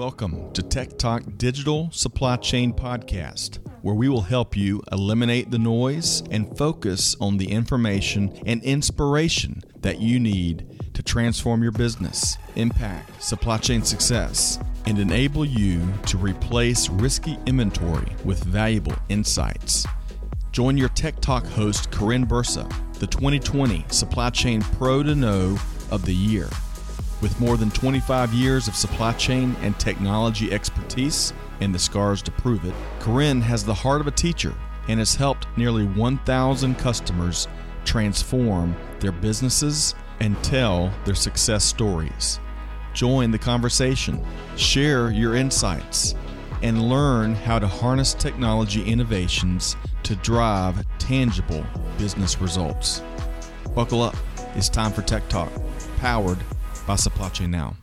Welcome to Tech Talk Digital Supply Chain Podcast, where we will help you eliminate the noise and focus on the information and inspiration that you need to transform your business, impact supply chain success, and enable you to replace risky inventory with valuable insights. Join your Tech Talk host, Karin Bursa, the 2020 Supply Chain Pro to Know of the Year. With more than 25 years of supply chain and technology expertise and the scars to prove it, Karin has the heart of a teacher and has helped nearly 1,000 customers transform their businesses and tell their success stories. Join the conversation, share your insights, and learn how to harness technology innovations to drive tangible business results. Buckle up. It's time for Tech Talk, powered by Supply Chain Now.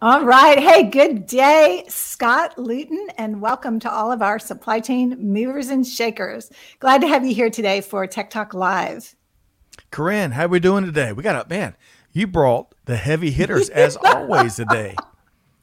All right. Hey, good day, Scott Luton, and welcome to all of our supply chain movers and shakers. Glad to have you here today for Tech Talk Live. Karin, how are we doing today? We got a man. You brought the heavy hitters as always today.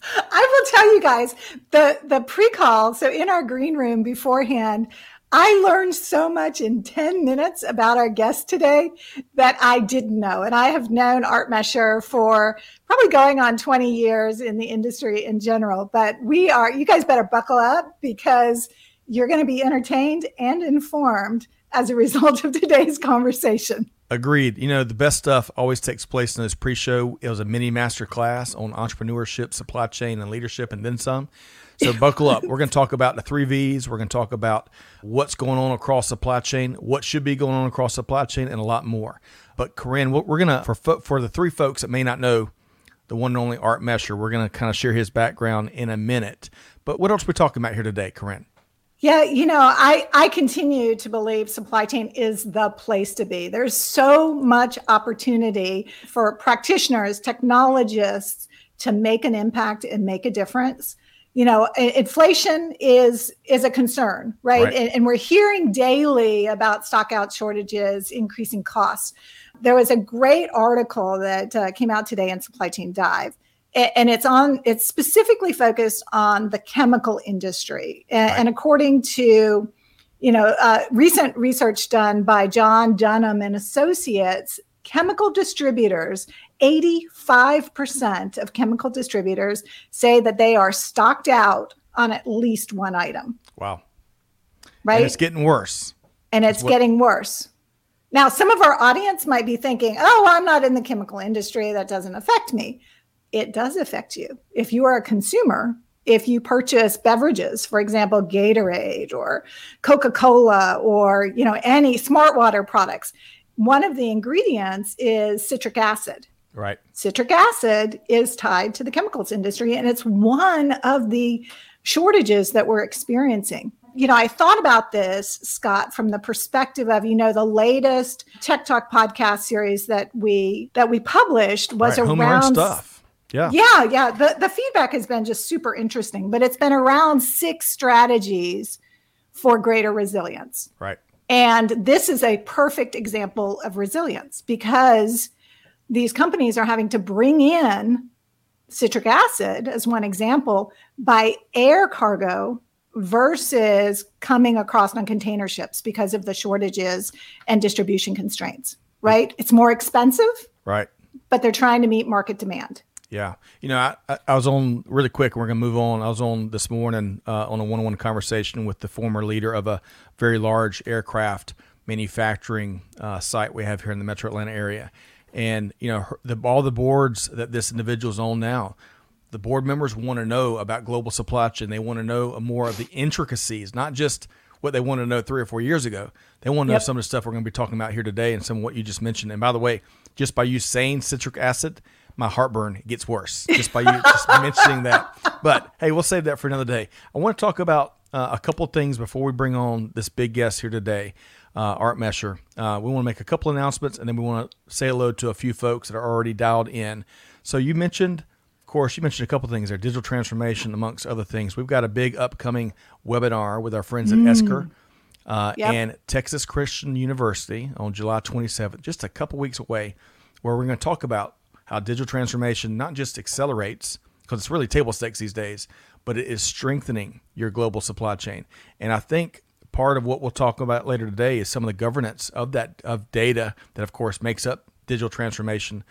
I will tell you guys the the pre-call. So in our green room beforehand, I learned so much in 10 minutes about our guest today that I didn't know. And I have known Art Mesher for probably going on 20 years in the industry in general. But we are, you guys better buckle up because you're going to be entertained and informed as a result of today's conversation. Agreed. You know, the best stuff always takes place in this pre show. It was a mini master class on entrepreneurship, supply chain, and leadership, and then some. So buckle up. We're going to talk about the three V's. We're going to talk about what's going on across supply chain, what should be going on across supply chain, and a lot more. But Karin, what we're going to for for the three folks that may not know the one and only Art Mesher, we're going to kind of share his background in a minute. But what else are we talking about here today, Karin? Yeah, you know, I I continue to believe supply chain is the place to be. There's so much opportunity for practitioners, technologists to make an impact and make a difference you know inflation is is a concern right, right. And, and, we're hearing daily about stockout shortages increasing costs there was a great article that uh, came out today in supply chain dive and it's on it's specifically focused on the chemical industry and, right. and according to you know uh, recent research done by john dunham and associates chemical distributors 85% of chemical distributors say that they are stocked out on at least one item. Wow. Right? And it's getting worse. And it's what- getting worse. Now, some of our audience might be thinking, oh, I'm not in the chemical industry. That doesn't affect me. It does affect you. If you are a consumer, if you purchase beverages, for example, Gatorade or Coca-Cola or, you know, any smart water products, one of the ingredients is citric acid. Right. Citric acid is tied to the chemicals industry, and it's one of the shortages that we're experiencing. You know, I thought about this, Scott, from the perspective of, you know, the latest Tech Talk podcast series that we that we published was right. around stuff. Yeah. Yeah, yeah. The the feedback has been just super interesting, but it's been around six strategies for greater resilience. Right. And this is a perfect example of resilience because these companies are having to bring in citric acid, as one example, by air cargo versus coming across on container ships because of the shortages and distribution constraints, right? Mm-hmm. It's more expensive. Right. But they're trying to meet market demand. Yeah. You know, I, I was on really quick, we're going to move on. I was on this morning uh, on a one on one conversation with the former leader of a very large aircraft manufacturing uh, site we have here in the metro Atlanta area. And, you know, the, all the boards that this individual is on now, the board members want to know about global supply chain. They want to know more of the intricacies, not just what they wanted to know three or four years ago. They want to yep. know some of the stuff we're going to be talking about here today and some of what you just mentioned. And by the way, just by you saying citric acid, my heartburn gets worse just by you just mentioning that. But hey, we'll save that for another day. I want to talk about uh, a couple things before we bring on this big guest here today, uh, Art Mesher. Uh, we want to make a couple announcements and then we want to say hello to a few folks that are already dialed in. So you mentioned, of course, you mentioned a couple things there digital transformation, amongst other things. We've got a big upcoming webinar with our friends at mm. Esker uh, yep. and Texas Christian University on July 27th, just a couple weeks away, where we're going to talk about how digital transformation not just accelerates, because it's really table stakes these days, but it is strengthening your global supply chain. And I think part of what we'll talk about later today is some of the governance of that of data that, of course, makes up digital transformation,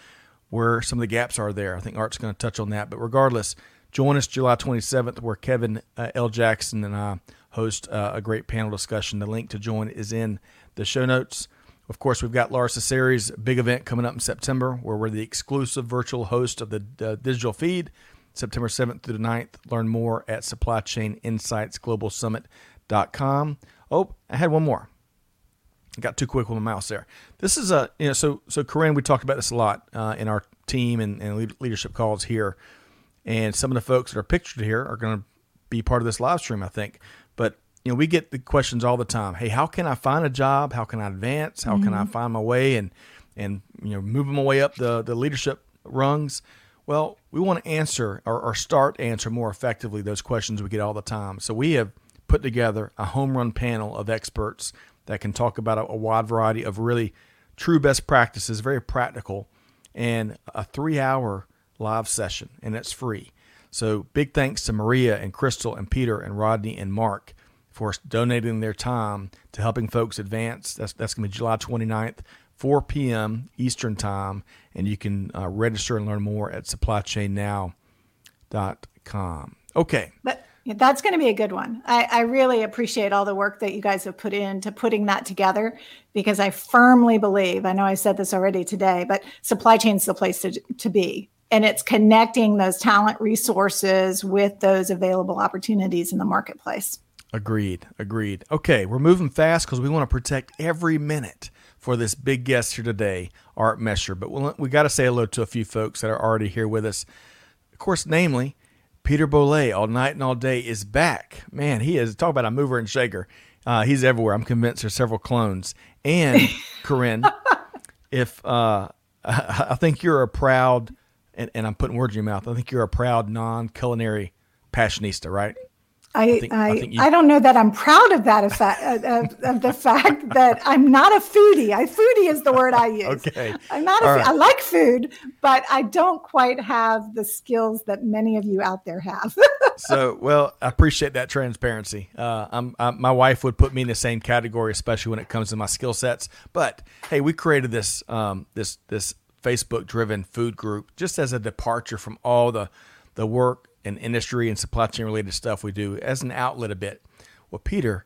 where some of the gaps are there. I think Art's going to touch on that. But regardless, join us July 27th, where Kevin uh, L. Jackson and I host uh, a great panel discussion. The link to join is in the show notes. Of course, we've got Lora Cecere's big event coming up in September, where we're the exclusive virtual host of the uh, digital feed, September 7th through the 9th. Learn more at supplychaininsightsglobalsummit.com. Oh, I had one more. I got too quick with my mouse there. This is a, you know, so, so Karin, we talked about this a lot uh, in our team and, and leadership calls here. And some of the folks that are pictured here are going to be part of this live stream, I think. You know, we get the questions all the time. Hey, how can I find a job? How can I advance? How mm-hmm. can I mm-hmm. find my way and and you know move my way up the the leadership rungs? Well, we want to answer or, or start answer more effectively those questions we get all the time. So we have put together a home run panel of experts that can talk about a, a wide variety of really true best practices, very practical, and a three hour live session, and it's free. So big thanks to Maria and Crystal and Peter and Rodney and Mark for donating their time to helping folks advance. That's, that's going to be July 29th, 4 p.m. Eastern Time. And you can uh, register and learn more at supplychainnow.com. Okay. But that's going to be a good one. I, I really appreciate all the work that you guys have put into putting that together because I firmly believe, I know I said this already today, but supply chain is the place to, to be and it's connecting those talent resources with those available opportunities in the marketplace. Agreed. Agreed. Okay, we're moving fast because we want to protect every minute for this big guest here today, Art Mesher. But we we got to say hello to a few folks that are already here with us. Of course, namely, Peter Bollet, all night and all day, is back. Man, he is talk about a mover and shaker. Uh, he's everywhere. I'm convinced there's several clones. And Karin, if uh, I think you're a proud and, and I'm putting words in your mouth. I think you're a proud non-culinary passionista, right? I I, think, I, I, you, I, don't know that I'm proud of that effect, of, of, the fact that I'm not a foodie. I foodie is the word I use. okay. I'm not. A, right. I like food, but I don't quite have the skills that many of you out there have. so, well, I appreciate that transparency. Uh, I'm, I, my wife would put me in the same category, especially when it comes to my skill sets. But hey, we created this um, this this Facebook driven food group just as a departure from all the, the work and industry and supply chain related stuff we do as an outlet a bit. Well, Peter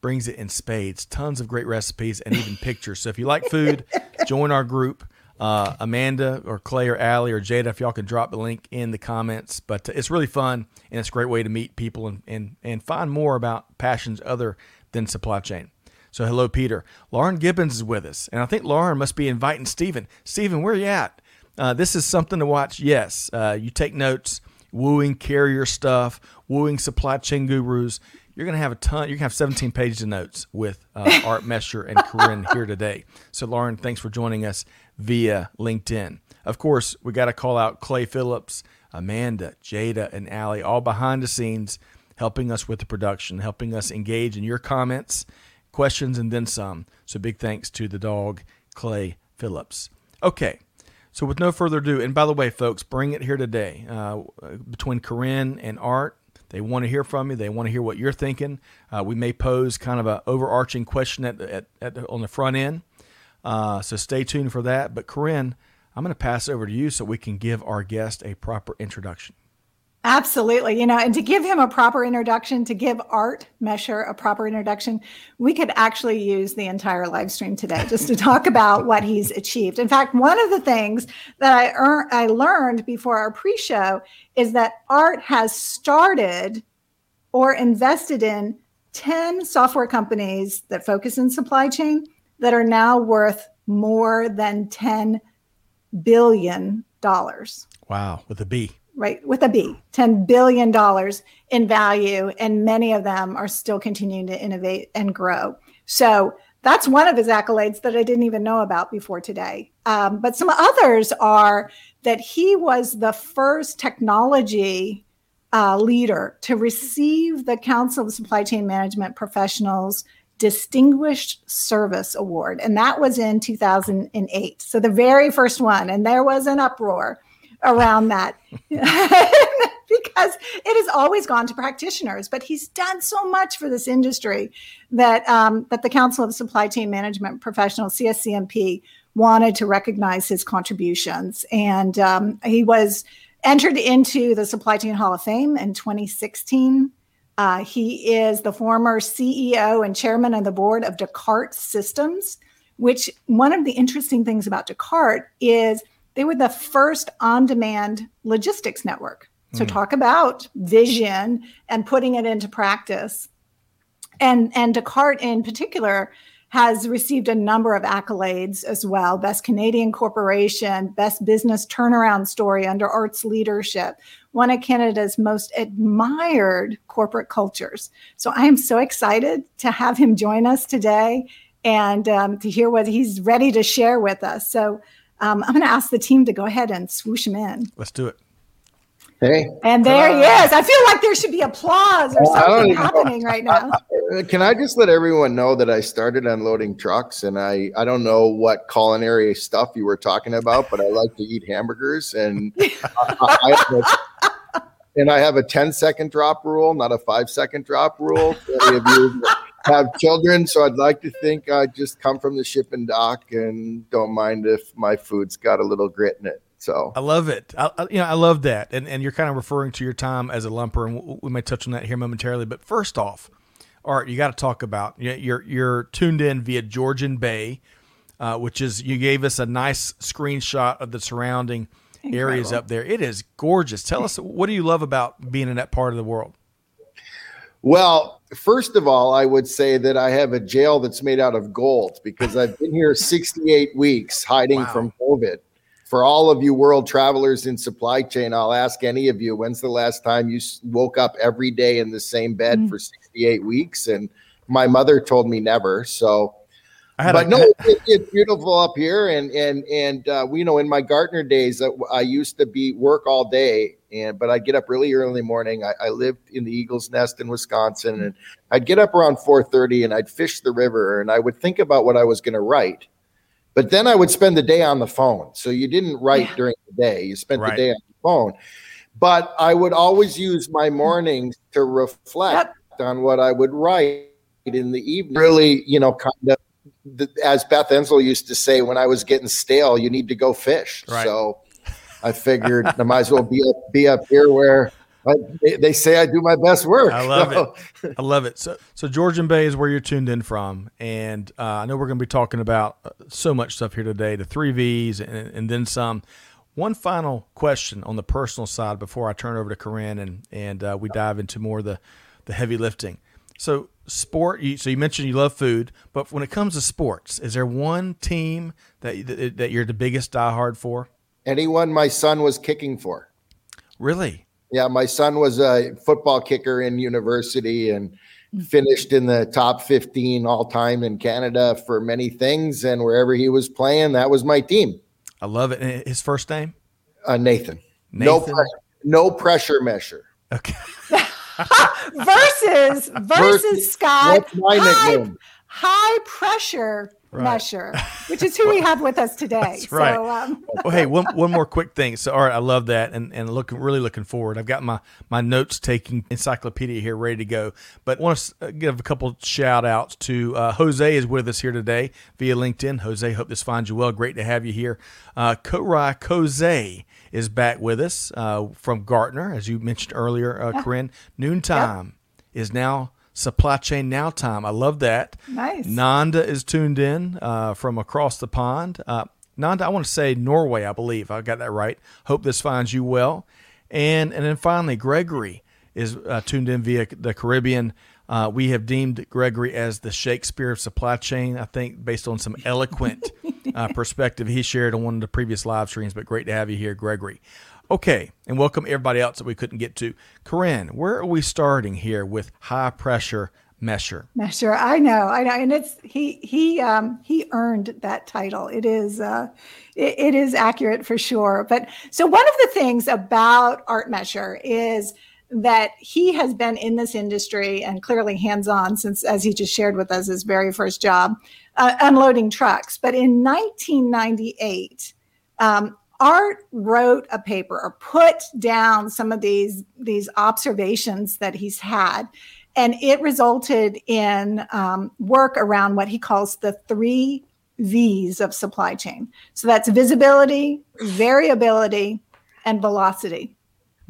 brings it in spades, tons of great recipes and even pictures. So if you like food, join our group. Uh, Amanda or Clay or Allie or Jada, if y'all can drop the link in the comments. But it's really fun and it's a great way to meet people and, and, and find more about passions other than supply chain. So hello, Peter. Lauren Gibbons is with us, and I think Lauren must be inviting Stephen. Stephen, where are you at? Uh, this is something to watch. Yes, uh, you take notes. Wooing carrier stuff, wooing supply chain gurus. You're going to have a ton. You're going to have 17 pages of notes with uh, Art Mesher and Karin here today. So, Lauren, thanks for joining us via LinkedIn. Of course, we got to call out Clay Phillips, Amanda, Jada, and Allie, all behind the scenes, helping us with the production, helping us engage in your comments questions and then some. So big thanks to the dog, Clay Phillips. Okay, so with no further ado, and by the way, folks, bring it here today. Uh, between Karin and Art, they want to hear from you. They want to hear what you're thinking. Uh, we may pose kind of an overarching question at, at, at the, on the front end. Uh, so stay tuned for that. But Karin, I'm going to pass over to you so we can give our guest a proper introduction. Absolutely. You know, and to give him a proper introduction, to give Art Mesher a proper introduction, we could actually use the entire live stream today just to talk about what he's achieved. In fact, one of the things that I, er- I learned before our pre show is that Art has started or invested in 10 software companies that focus in supply chain that are now worth more than $10 billion. Wow, with a B right with a b 10 billion dollars in value and many of them are still continuing to innovate and grow so that's one of his accolades that I didn't even know about before today. Um, but some others are that he was the first technology uh, leader to receive the Council of Supply Chain Management Professionals Distinguished Service Award. And that was in 2008. So the very first one. And there was an uproar around that because it has always gone to practitioners. But he's done so much for this industry that um, that the Council of Supply Chain Management Professionals (CSCMP) wanted to recognize his contributions, and um, he was entered into the Supply Chain Hall of Fame in 2016. Uh, he is the former CEO and chairman of the board of Descartes Systems, which one of the interesting things about Descartes is they were the first on demand logistics network. So, mm. talk about vision and putting it into practice. And, and Descartes, in particular, has received a number of accolades as well Best Canadian Corporation, Best Business Turnaround Story under Art's leadership, one of Canada's most admired corporate cultures. So I am so excited to have him join us today and um, to hear what he's ready to share with us. So um, I'm going to ask the team to go ahead and swoosh him in. Let's do it. Hey. And there he is. I feel like there should be applause or something happening right now. Can I just let everyone know that I started unloading trucks and I, I don't know what culinary stuff you were talking about, but I like to eat hamburgers and I, I a, and I have a 10 second drop rule, not a five second drop rule. Any of you have children, so I'd like to think I just come from the shipping dock and don't mind if my food's got a little grit in it. So I love it. I, I, you know, I love that, and and you're kind of referring to your time as a lumper, and we may touch on that here momentarily. But first off, Art, you got to talk about you're you're tuned in via Georgian Bay, uh, which is you gave us a nice screenshot of the surrounding Incredible. areas up there. It is gorgeous. Tell us what do you love about being in that part of the world? Well, first of all, I would say that I have a jail that's made out of gold because I've been here 68 weeks hiding wow. from COVID for all of you world travelers in supply chain, I'll ask any of you when's the last time you woke up every day in the same bed mm. for 68 weeks? And my mother told me never. So, but a, no, it, it's beautiful up here, and and and uh, you know, in my gardener days, uh, I used to be work all day, and but I'd get up really early in the morning. I, I lived in the Eagles Nest in Wisconsin, and I'd get up around 4:30, and I'd fish the river, and I would think about what I was going to write but then I would spend the day on the phone. So you didn't write yeah. during the day, you spent right. the day on the phone. But I would always use my mornings to reflect yep. on what I would write in the evening. Really, you know, kind of the, as Beth Enslow used to say, when I was getting stale, you need to go fish. Right. So I figured I might as well be up, be up here where they, they, say I do my best work. I love so. it. I love it. So, so Georgian Bay is where you're tuned in from, and uh, I know we're going to be talking about uh, so much stuff here today, the three V's, and, and, then some. One final question on the personal side before I turn over to Karin and and uh, we dive into more of the the heavy lifting. So sport. You, so you mentioned you love food, but when it comes to sports, is there one team that that, that you're the biggest diehard for? Anyone my son was kicking for. Really? Yeah, my son was a football kicker in university and finished in the top 15 all time in Canada for many things. And wherever he was playing, that was my team. I love it. And his first name? Uh, Nathan. Nathan. No, pressure, no pressure measure. Okay. versus versus Scott. High, high pressure right. Mesher, which is who we have with us today. Right. So, um. well, hey, one, one more quick thing. So, all right, I love that, and and looking really looking forward. I've got my my notes taking encyclopedia here ready to go, but want to uh, give a couple shout outs to uh, Jose is with us here today via LinkedIn. Jose, hope this finds you well. Great to have you here. Uh, Korai Koze is back with us uh, from Gartner, as you mentioned earlier, uh. Karin. Noontime yep. is now Supply Chain Now time. I love that. Nice. Nanda is tuned in uh, from across the pond. Uh, Nanda, I want to say Norway, I believe. I got that right. Hope this finds you well. And and then finally, Gregory is uh, tuned in via the Caribbean. Uh, we have deemed Gregory as the Shakespeare of supply chain, I think, based on some eloquent uh, perspective he shared on one of the previous live streams. But great to have you here, Gregory. Okay, and welcome everybody else that we couldn't get to. Karin, where are we starting here with high pressure Mesher. Mesher, I know, I know, and it's he he um, he earned that title. It is uh, it, it is accurate for sure. But so one of the things about Art Mesher is that he has been in this industry and clearly hands on since, as he just shared with us, his very first job uh, unloading trucks. But in 1998. Um, Art wrote a paper or put down some of these these observations that he's had, and it resulted in um, work around what he calls the three V's of supply chain. So that's visibility, variability, and velocity.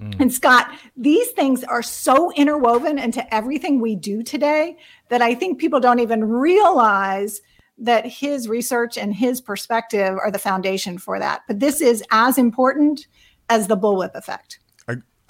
Mm. And Scott, these things are so interwoven into everything we do today that I think people don't even realize that his research and his perspective are the foundation for that. But this is as important as the bullwhip effect.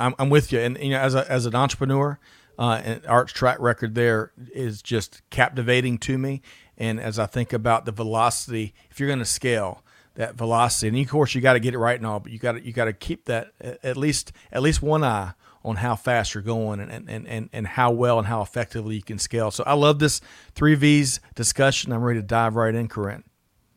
I, am with you, and you know, as a, as an entrepreneur, uh, and Art's track record there is just captivating to me. And as I think about the velocity, if you're going to scale that velocity, and of course you got to get it right and all, but you got to you got to keep that at least at least one eye on how fast you're going and, and, and, and how well and how effectively you can scale. So I love this three V's discussion. I'm ready to dive right in, Karin.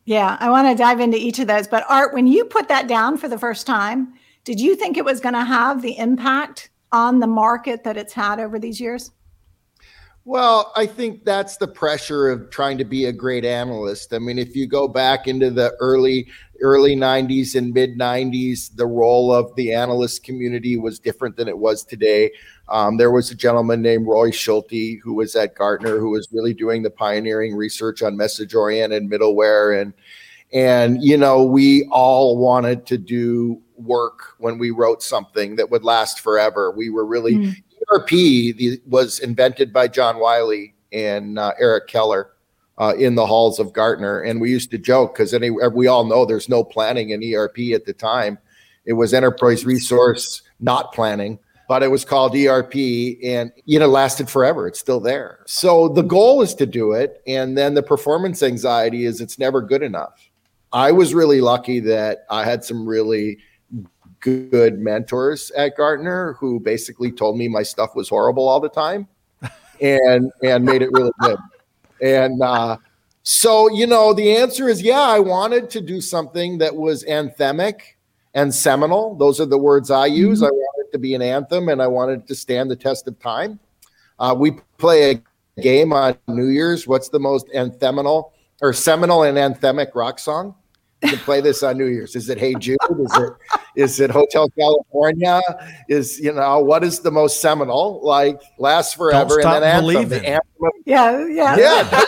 Yeah, I want to dive into each of those. But Art, when you put that down for the first time, did you think it was going to have the impact on the market that it's had over these years? Well, I think that's the pressure of trying to be a great analyst. I mean, if you go back into the early early 90s and mid 90s, the role of the analyst community was different than it was today. Um, there was a gentleman named Roy Schulte who was at Gartner who was really doing the pioneering research on message oriented middleware and and you know we all wanted to do work when we wrote something that would last forever. We were really mm. ERP the, was invented by John Wiley and uh, Eric Keller uh, in the halls of Gartner, and we used to joke because we all know there's no planning in ERP at the time. It was enterprise resource not planning, but it was called ERP, and you know lasted forever. It's still there. So the goal is to do it, and then the performance anxiety is it's never good enough. I was really lucky that I had some really good mentors at Gartner who basically told me my stuff was horrible all the time and and made it really good. And uh, so, you know, the answer is yeah, I wanted to do something that was anthemic and seminal. Those are the words I use. Mm-hmm. I wanted to be an anthem and I wanted to stand the test of time. Uh, we play a game on New Year's. What's the most antheminal or seminal and anthemic rock song? You can play this on New Year's. Is it Hey Jude? Is it is it Hotel California? Is you know what is the most seminal? Like lasts forever Don't and then anthem. The anthem yeah, yeah, yeah.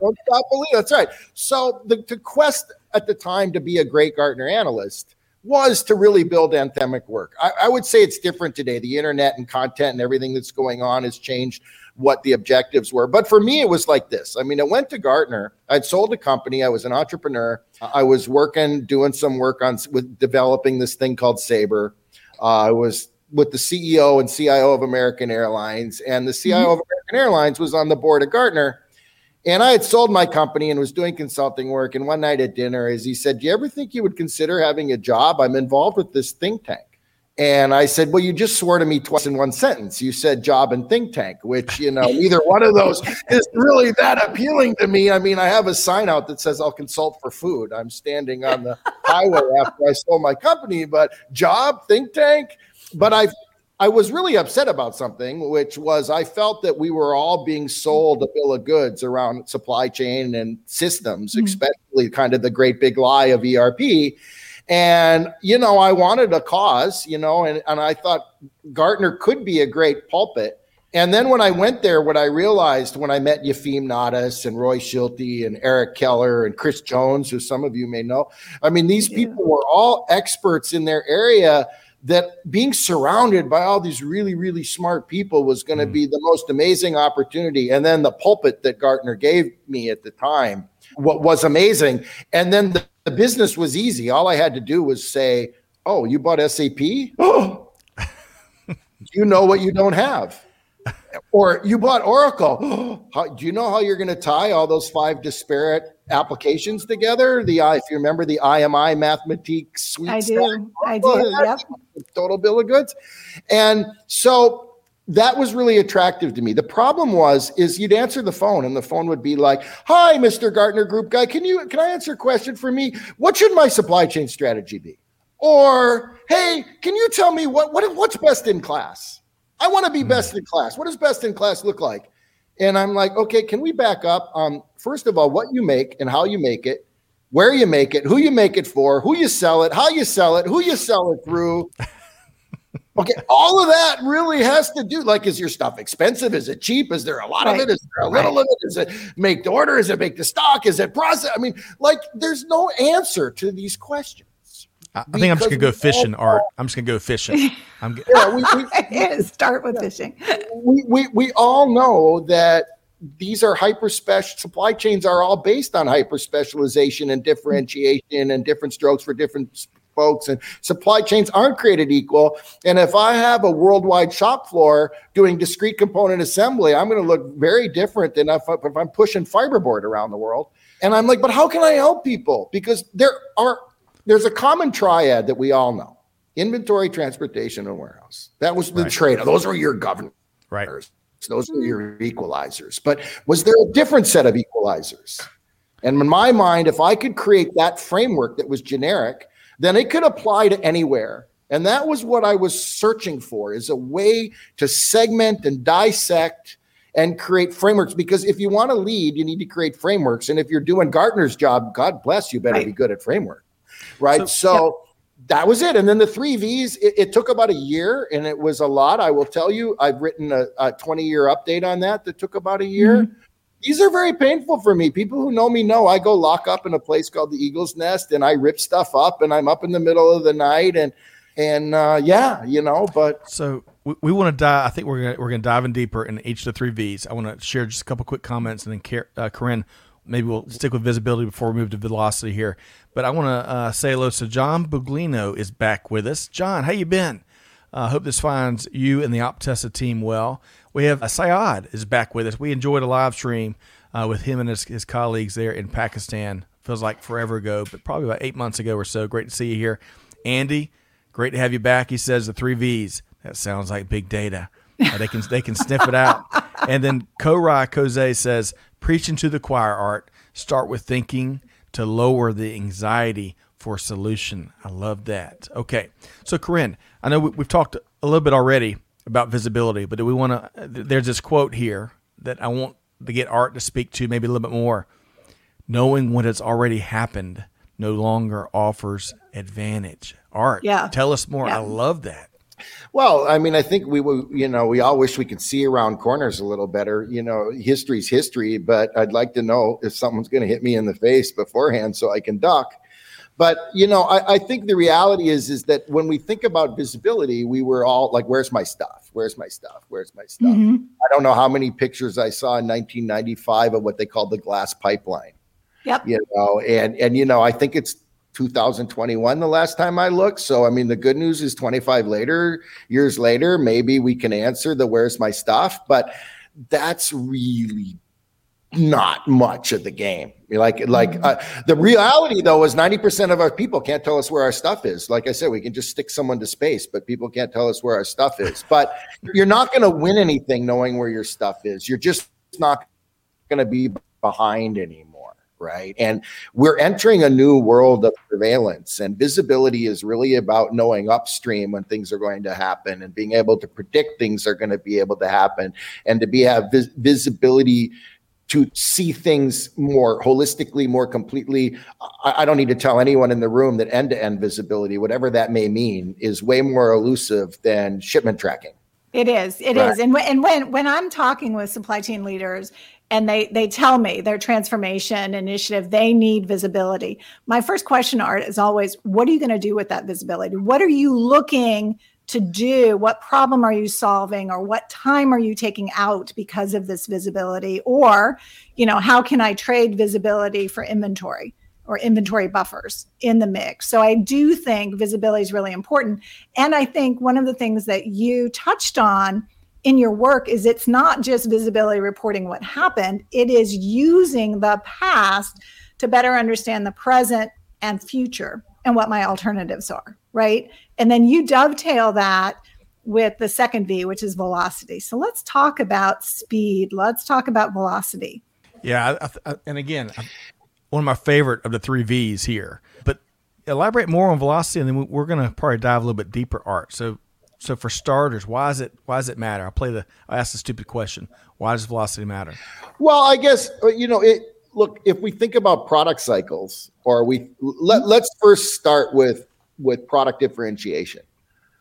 Don't stop believing. That's right. So the, the quest at the time to be a great Gartner analyst was to really build anthemic work. I, I would say it's different today. The internet and content and everything that's going on has changed what the objectives were. But for me, it was like this. I mean, I went to Gartner. I'd sold a company. I was an entrepreneur. I was working, doing some work on with developing this thing called Sabre. Uh, I was with the CEO and CIO of American Airlines, and the CIO mm-hmm. of American Airlines was on the board of Gartner. And I had sold my company and was doing consulting work. And one night at dinner, as he said, "Do you ever think you would consider having a job? I'm involved with this think tank." And I said, Well, you just swore to me twice in one sentence. You said job and think tank, which, you know, neither one of those is really that appealing to me. I mean, I have a sign out that says I'll consult for food. I'm standing on the highway after I sold my company, but job, think tank. But I, I was really upset about something, which was I felt that we were all being sold a bill of goods around supply chain and systems, mm-hmm. especially kind of the great big lie of ERP and, you know, I wanted a cause, you know, and, and I thought Gartner could be a great pulpit. And then when I went there, what I realized when I met Yefim Natis and Roy Schulte and Eric Keller and Chris Jones, who some of you may know, I mean, these yeah. people were all experts in their area. That being surrounded by all these really, really smart people was going to mm. be the most amazing opportunity. And then the pulpit that Gartner gave me at the time what was amazing. And then the, the business was easy. All I had to do was say, "Oh, you bought SAP? Oh, you know what you don't have." Or you bought Oracle. how, do you know how you're going to tie all those five disparate applications together? The if you remember the IMI Mathematique suite. I do. I do. Yep. Total bill of goods. And so that was really attractive to me. The problem was is you'd answer the phone and the phone would be like, "Hi, Mr. Gartner Group guy, can you can I answer a question for me? What should my supply chain strategy be?" Or, "Hey, can you tell me what what what's best in class? I want to be best in class. What does best in class look like?" And I'm like, "Okay, can we back up? Um, first of all, what you make and how you make it, where you make it, who you make it for, who you sell it, how you sell it, who you sell it through." Okay, all of that really has to do like, is your stuff expensive? Is it cheap? Is there a lot right. of it? Is there a little right. of it? Is it make to order? Is it make to stock? Is it process? I mean, like, there's no answer to these questions. I think I'm just gonna go fishing, Art. I'm just gonna go fishing. I'm yeah, we, we, start with fishing. We, we we all know that these are hyper special supply chains are all based on hyper specialization and differentiation and different strokes for different folks and supply chains aren't created equal and if i have a worldwide shop floor doing discrete component assembly i'm going to look very different than if, if i'm pushing fiberboard around the world and i'm like but how can i help people because there are there's a common triad that we all know inventory transportation and warehouse that was the right. trade those are your governors right those are your equalizers but was there a different set of equalizers and in my mind if i could create that framework that was generic then it could apply to anywhere. And that was what I was searching for is a way to segment and dissect and create frameworks. Because if you want to lead, you need to create frameworks. And if you're doing Gartner's job, God bless you, better right. be good at framework. Right. So, so that was it. And then the three V's, it, it, took about a year and it was a lot. I will tell you, I've written a, a 20 year update on that that took about a year. Mm-hmm these are very painful for me. People who know me know I go lock up in a place called the Eagle's Nest and I rip stuff up and I'm up in the middle of the night and and uh, yeah, you know. But so we, we want to dive. I think we're gonna we're gonna dive in deeper in each of the three V's. I want to share just a couple quick comments and then uh, Karin, maybe we'll stick with visibility before we move to velocity here. But I want to uh, say hello. So John Buglino is back with us. John, how you been? I uh, hope this finds you and the Optessa team well. We have Sayad is back with us. We enjoyed a live stream uh, with him and his, his colleagues there in Pakistan. Feels like forever ago, but probably about eight months ago or so. Great to see you here. Andy, great to have you back. He says the three V's. That sounds like big data. Uh, they can they can sniff it out. And then Korai Koze says, preaching to the choir art. Start with thinking to lower the anxiety for solution. I love that. Okay, so Karin, I know we, have talked a little bit already about visibility, but do we want to? There's this quote here that I want to get Art to speak to maybe a little bit more. Knowing what has already happened no longer offers advantage. Art, yeah. tell us more. Yeah. I love that. Well, I mean, I think we will, you know, we all wish we could see around corners a little better. You know, history's history, but I'd like to know if someone's going to hit me in the face beforehand so I can duck. But you know, I, I, think the reality is is that when we think about visibility, we were all like, "Where's my stuff? Where's my stuff? Where's my stuff?" Mm-hmm. I don't know how many pictures I saw in 1995 of what they called the glass pipeline. Yep. You know, and and you know, I think it's 2021 the last time I looked. So I mean, the good news is 25 later years later, maybe we can answer the "Where's my stuff?" But that's really not much of the game. Like, like mm-hmm. uh, the reality though is ninety percent of our people can't tell us where our stuff is. Like I said, we can just stick someone to space, but people can't tell us where our stuff is. But you're not going to win anything knowing where your stuff is. You're just not going to be behind anymore, right? And we're entering a new world of surveillance, and visibility is really about knowing upstream when things are going to happen and being able to predict things are going to be able to happen, and to be have vis- visibility to see things more holistically, more completely. I, I, don't need to tell anyone in the room that end to end visibility, whatever that may mean, is way more elusive than shipment tracking. It is. It right. is. And when, and when when I'm talking with supply chain leaders and they they tell me their transformation initiative they need visibility. My first question art is always what are you going to do with that visibility? What are you looking to do what problem are you solving or what time are you taking out because of this visibility or you know how can i trade visibility for inventory or inventory buffers in the mix so i do think visibility is really important and i think one of the things that you touched on in your work is it's not just visibility reporting what happened it is using the past to better understand the present and future and what my alternatives are right? And then you dovetail that with the second V, which is velocity. So let's talk about speed. Let's talk about velocity. Yeah, I, I, and again, one of my favorite of the three V's here. But elaborate more on velocity, and then we're going to probably dive a little bit deeper. Art. So, so for starters, why is it why does it matter? I'll play the I ask the stupid question. Why does velocity matter? Well, I guess uh, you know it. Look, if we think about product cycles, or we let, let's first start with with product differentiation.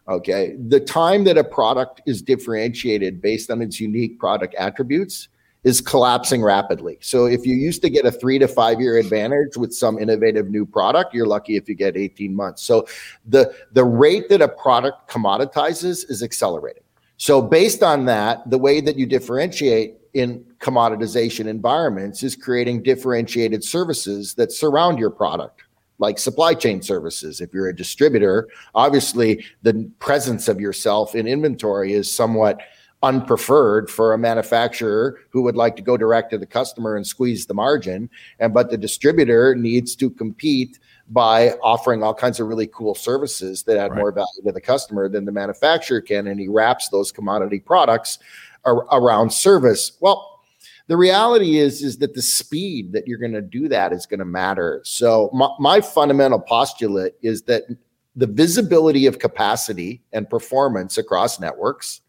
Okay. The time that a product is differentiated based on its unique product attributes is collapsing rapidly. So if you used to get a three to five year advantage with some innovative new product, you're lucky if you get 18 months. So the, the rate that a product commoditizes is accelerating. So based on that, the way that you differentiate in commoditization environments is creating differentiated services that surround your product like supply chain services. If you're a distributor, obviously the presence of yourself in inventory is somewhat unpreferred for a manufacturer who would like to go direct to the customer and squeeze the margin. And but the distributor needs to compete by offering all kinds of really cool services that add right. more value to the customer than the manufacturer can. And he wraps those commodity products ar- around service. Well the reality is is that the speed that you're going to do that is going to matter. So my, my fundamental postulate is that the visibility of capacity and performance across networks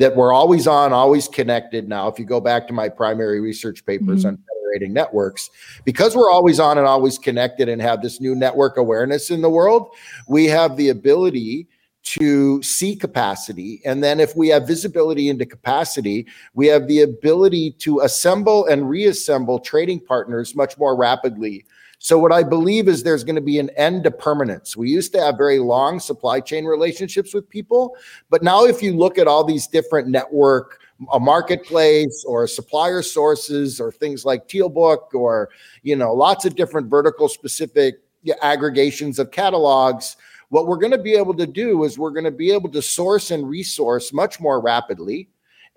that we're always on always connected now if you go back to my primary research papers mm-hmm. on federating networks because we're always on and always connected and have this new network awareness in the world we have the ability to see capacity. And then if we have visibility into capacity, we have the ability to assemble and reassemble trading partners much more rapidly. So what I believe is there's going to be an end to permanence. We used to have very long supply chain relationships with people, but now if you look at all these different network a marketplace or supplier sources or things like Tealbook or you know lots of different vertical specific aggregations of catalogs what we're going to be able to do is we're going to be able to source and resource much more rapidly.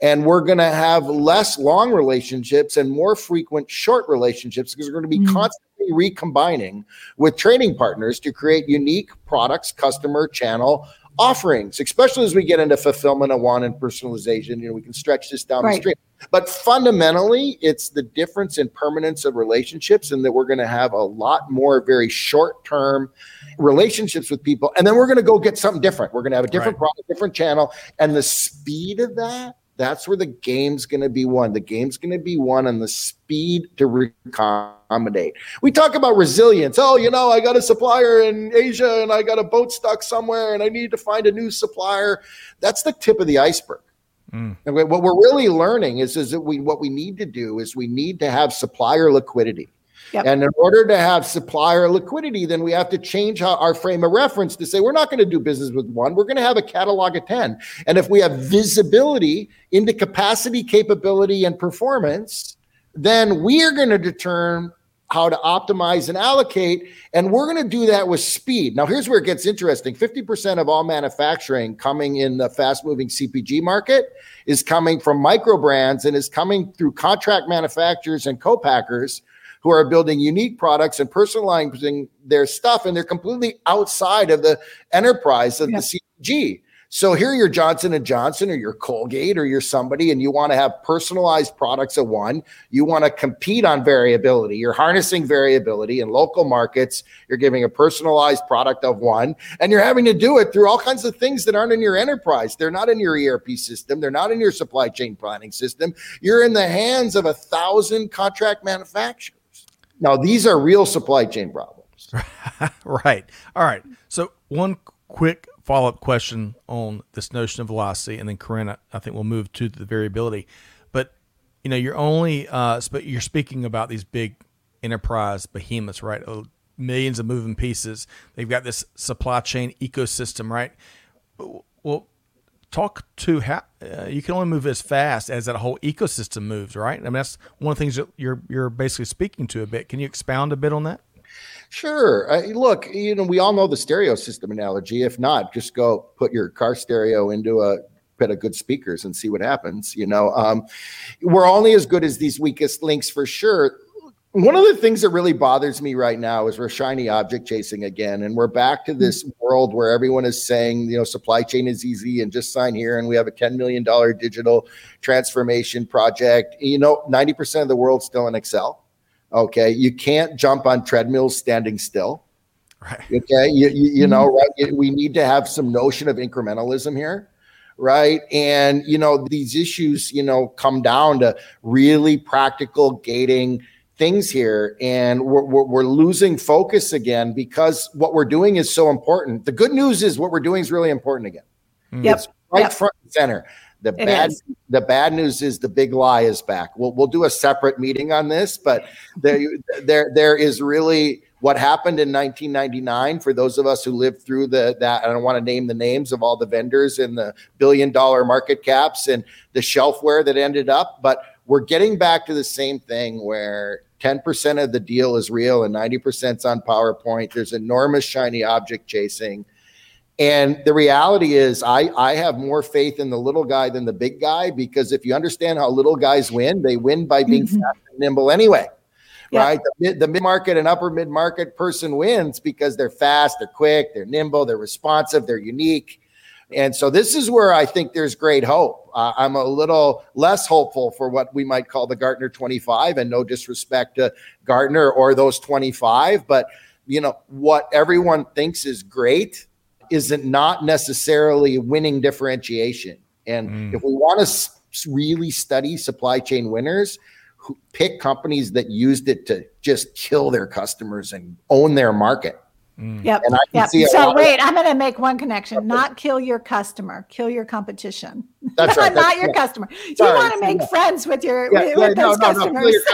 And we're going to have less long relationships and more frequent short relationships because we're going to be mm-hmm. constantly recombining with trading partners to create unique products, customer, channel, offerings, especially as we get into fulfillment of one and personalization. You know, we can stretch this down right. the street. But fundamentally, it's the difference in permanence of relationships, and that we're going to have a lot more very short term relationships with people. And then we're going to go get something different. We're going to have a different right. product, different channel. And the speed of that, that's where the game's going to be won. The game's going to be won on the speed to accommodate. We talk about resilience. Oh, you know, I got a supplier in Asia and I got a boat stuck somewhere and I need to find a new supplier. That's the tip of the iceberg. Mm. And what we're really learning is, is that we what we need to do is we need to have supplier liquidity. Yep. And in order to have supplier liquidity, then we have to change our frame of reference to say we're not going to do business with one. We're going to have a catalog of 10. And if we have visibility into capacity, capability, and performance, then we are going to determine how to optimize and allocate. And we're going to do that with speed. Now, here's where it gets interesting 50% of all manufacturing coming in the fast moving CPG market is coming from micro brands and is coming through contract manufacturers and co-packers who are building unique products and personalizing their stuff, and they're completely outside of the enterprise of yeah. the CPG. So here you're Johnson and Johnson or you're Colgate or you're somebody and you want to have personalized products of one. You want to compete on variability. You're harnessing variability in local markets. You're giving a personalized product of one and you're having to do it through all kinds of things that aren't in your enterprise. They're not in your ERP system. They're not in your supply chain planning system. You're in the hands of a thousand contract manufacturers. Now, these are real supply chain problems. right. All right. So, one quick follow up question on this notion of velocity, and then Karin, I think we'll move to the variability. But you know, you're only uh, you're speaking about these big enterprise behemoths, right? Uh, millions of moving pieces. They've got this supply chain ecosystem, right? Well, talk to how uh, you can only move as fast as that whole ecosystem moves, right? I mean, that's one of the things that you're you're basically speaking to a bit. Can you expound a bit on that? Sure. Uh, look, you know, we all know the stereo system analogy. If not, just go put your car stereo into a bit of good speakers and see what happens. You know, um, we're only as good as these weakest links for sure one of the things that really bothers me right now is we're shiny object chasing again and we're back to this world where everyone is saying you know supply chain is easy and just sign here and we have a 10 million dollar digital transformation project. You know 90% of the world's still in excel okay? You can't jump on treadmills standing still right. okay? You, you, you know mm-hmm. right? We need to have some notion of incrementalism here right? And you know these issues you know come down to really practical gating things here and we're, we're, we're, losing focus again because what we're doing is so important the good news is what we're doing is really important again mm. yep. it's right yep. front and center the it bad is. the bad news is the big lie is back we'll, we'll do a separate meeting on this but there there there is really what happened in 1999 for those of us who lived through the that I don't want to name the names of all the vendors and the billion dollar market caps and the shelfware that ended up, but we're getting back to the same thing where 10% of the deal is real and 90% is on PowerPoint. There's enormous shiny object chasing. And the reality is, I, I have more faith in the little guy than the big guy because if you understand how little guys win, they win by being mm-hmm. fast and nimble anyway yeah. right? The, the mid market and upper mid market person wins because they're fast, they're quick, they're nimble, they're responsive, they're unique. And so this is where I think there's great hope. Uh, I'm a little less hopeful for what we might call the Gartner 25, and no disrespect to Gartner or those 25, but you know what everyone thinks is great isn't not necessarily winning differentiation. And mm. if we want to s- really study supply chain winners, who pick companies that used it to just kill their customers and own their market. Mm. Yep. And I yep. so wait, of- I'm going to make one connection. Not kill your customer, kill your competition. That's right. not your customer. You want to make yeah. friends with your yeah, with, yeah, with no, those no, customers.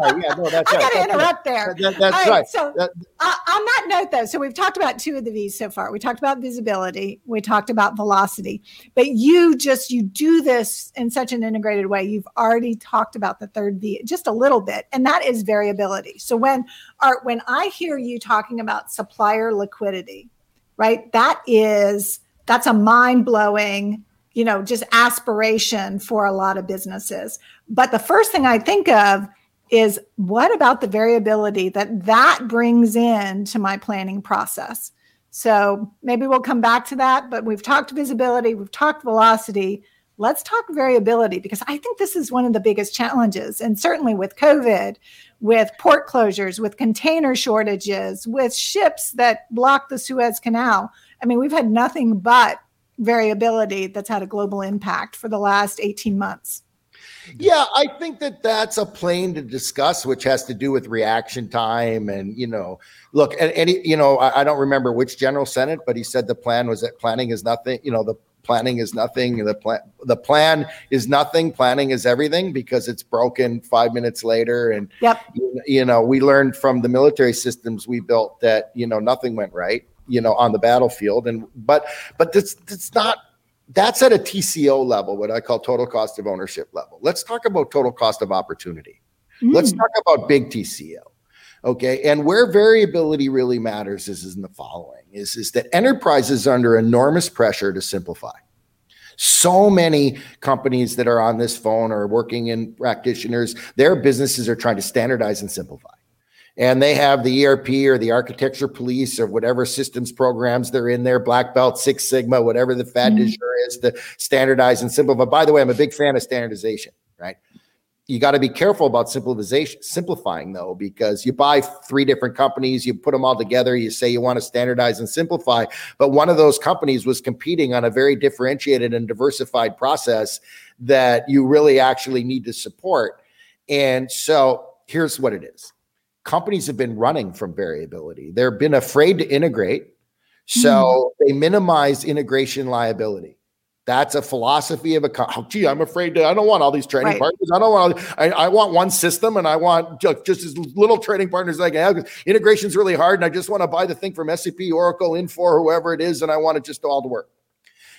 No, yeah, no, that's I got to interrupt there. That, that's right. right. So that, uh, on that note, though, so we've talked about two of the V's so far. We talked about visibility. We talked about velocity. But you just you do this in such an integrated way. You've already talked about the third V just a little bit, and that is variability. So when Art, when I hear you talking about supplier liquidity, right? That is that's a mind blowing you know, just aspiration for a lot of businesses. But the first thing I think of is what about the variability that that brings in to my planning process? So maybe we'll come back to that, but we've talked visibility, we've talked velocity. Let's talk variability because I think this is one of the biggest challenges. And certainly with COVID, with port closures, with container shortages, with ships that block the Suez Canal. I mean, we've had nothing but variability that's had a global impact for the last 18 months. Yeah, I think that that's a plane to discuss, which has to do with reaction time. And, you know, look, and, any, you know, I, I, don't remember which general senate, but he said the plan was that planning is nothing, you know, the planning is nothing. The plan, the plan is nothing. Planning is everything because it's broken five minutes later. And, yep. you, you know, we learned from the military systems we built that, you know, nothing went right you know on the battlefield and but but it's it's not that's at a TCO level, what I call total cost of ownership level. Let's talk about total cost of opportunity. Mm. Let's talk about big TCO. Okay. And where variability really matters is, is in the following is, is that enterprises are under enormous pressure to simplify. So many companies that are on this phone or working in practitioners, their businesses are trying to standardize and simplify and they have the ERP or the architecture police or whatever systems programs they're in there, black belt, Six Sigma, whatever the fad mm-hmm. is to standardize and simplify. By the way, I'm a big fan of standardization, right? You got to be careful about simplification, simplifying though, because you buy three different companies, you put them all together, you say you want to standardize and simplify, but one of those companies was competing on a very differentiated and diversified process that you really actually need to support. And so here's what it is companies have been running from variability. They've been afraid to integrate. So mm. they minimize integration liability. That's a philosophy of a oh, gee, I'm afraid to, I don't want all these trading right. partners. I don't want, I, I, want one system and I want just, just as little trading partners as I can have. Integration is really hard. And I just want to buy the thing from SAP, Oracle, Infor, whoever it is. And I want it just all to work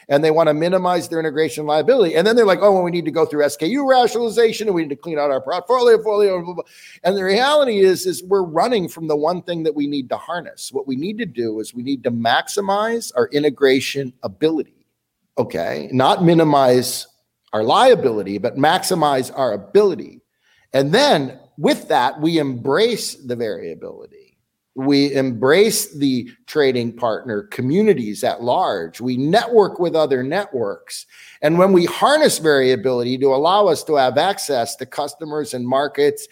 and they want to minimize their integration liability. And then they're like, oh, well, we need to go through SKU rationalization and we need to clean out our portfolio. Blah, blah, blah. And the reality is, is we're running from the one thing that we need to harness. What we need to do is we need to maximize our integration ability. Okay. Not minimize our liability, but maximize our ability. And then with that, we embrace the variability we embrace the trading partner communities at large. We network with other networks. And when we harness variability to allow us to have access to customers and markets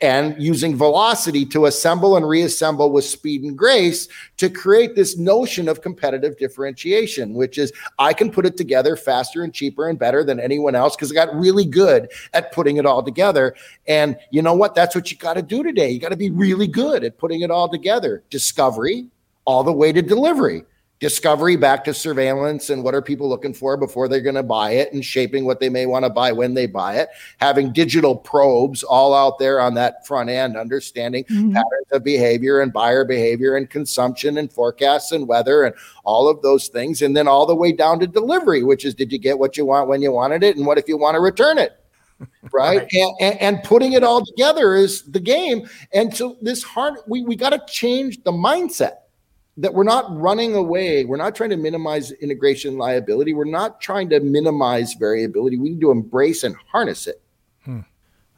and using velocity to assemble and reassemble with speed and grace to create this notion of competitive differentiation, which is I can put it together faster and cheaper and better than anyone else because I got really good at putting it all together. And you know what? That's what you got to do today. You got to be really good at putting it all together. Discovery all the way to delivery discovery back to surveillance and what are people looking for before they're going to buy it and shaping what they may want to buy when they buy it. Having digital probes all out there on that front end understanding mm-hmm. patterns of behavior and buyer behavior and consumption and forecasts and weather and all of those things. And then all the way down to delivery which is did you get what you want when you wanted it? And what if you want to return it? Right, right. And, and, and putting it all together is the game. And so this hard we, we got to change the mindset that we're not running away. We're not trying to minimize integration liability. We're not trying to minimize variability. We need to embrace and harness it. Hmm.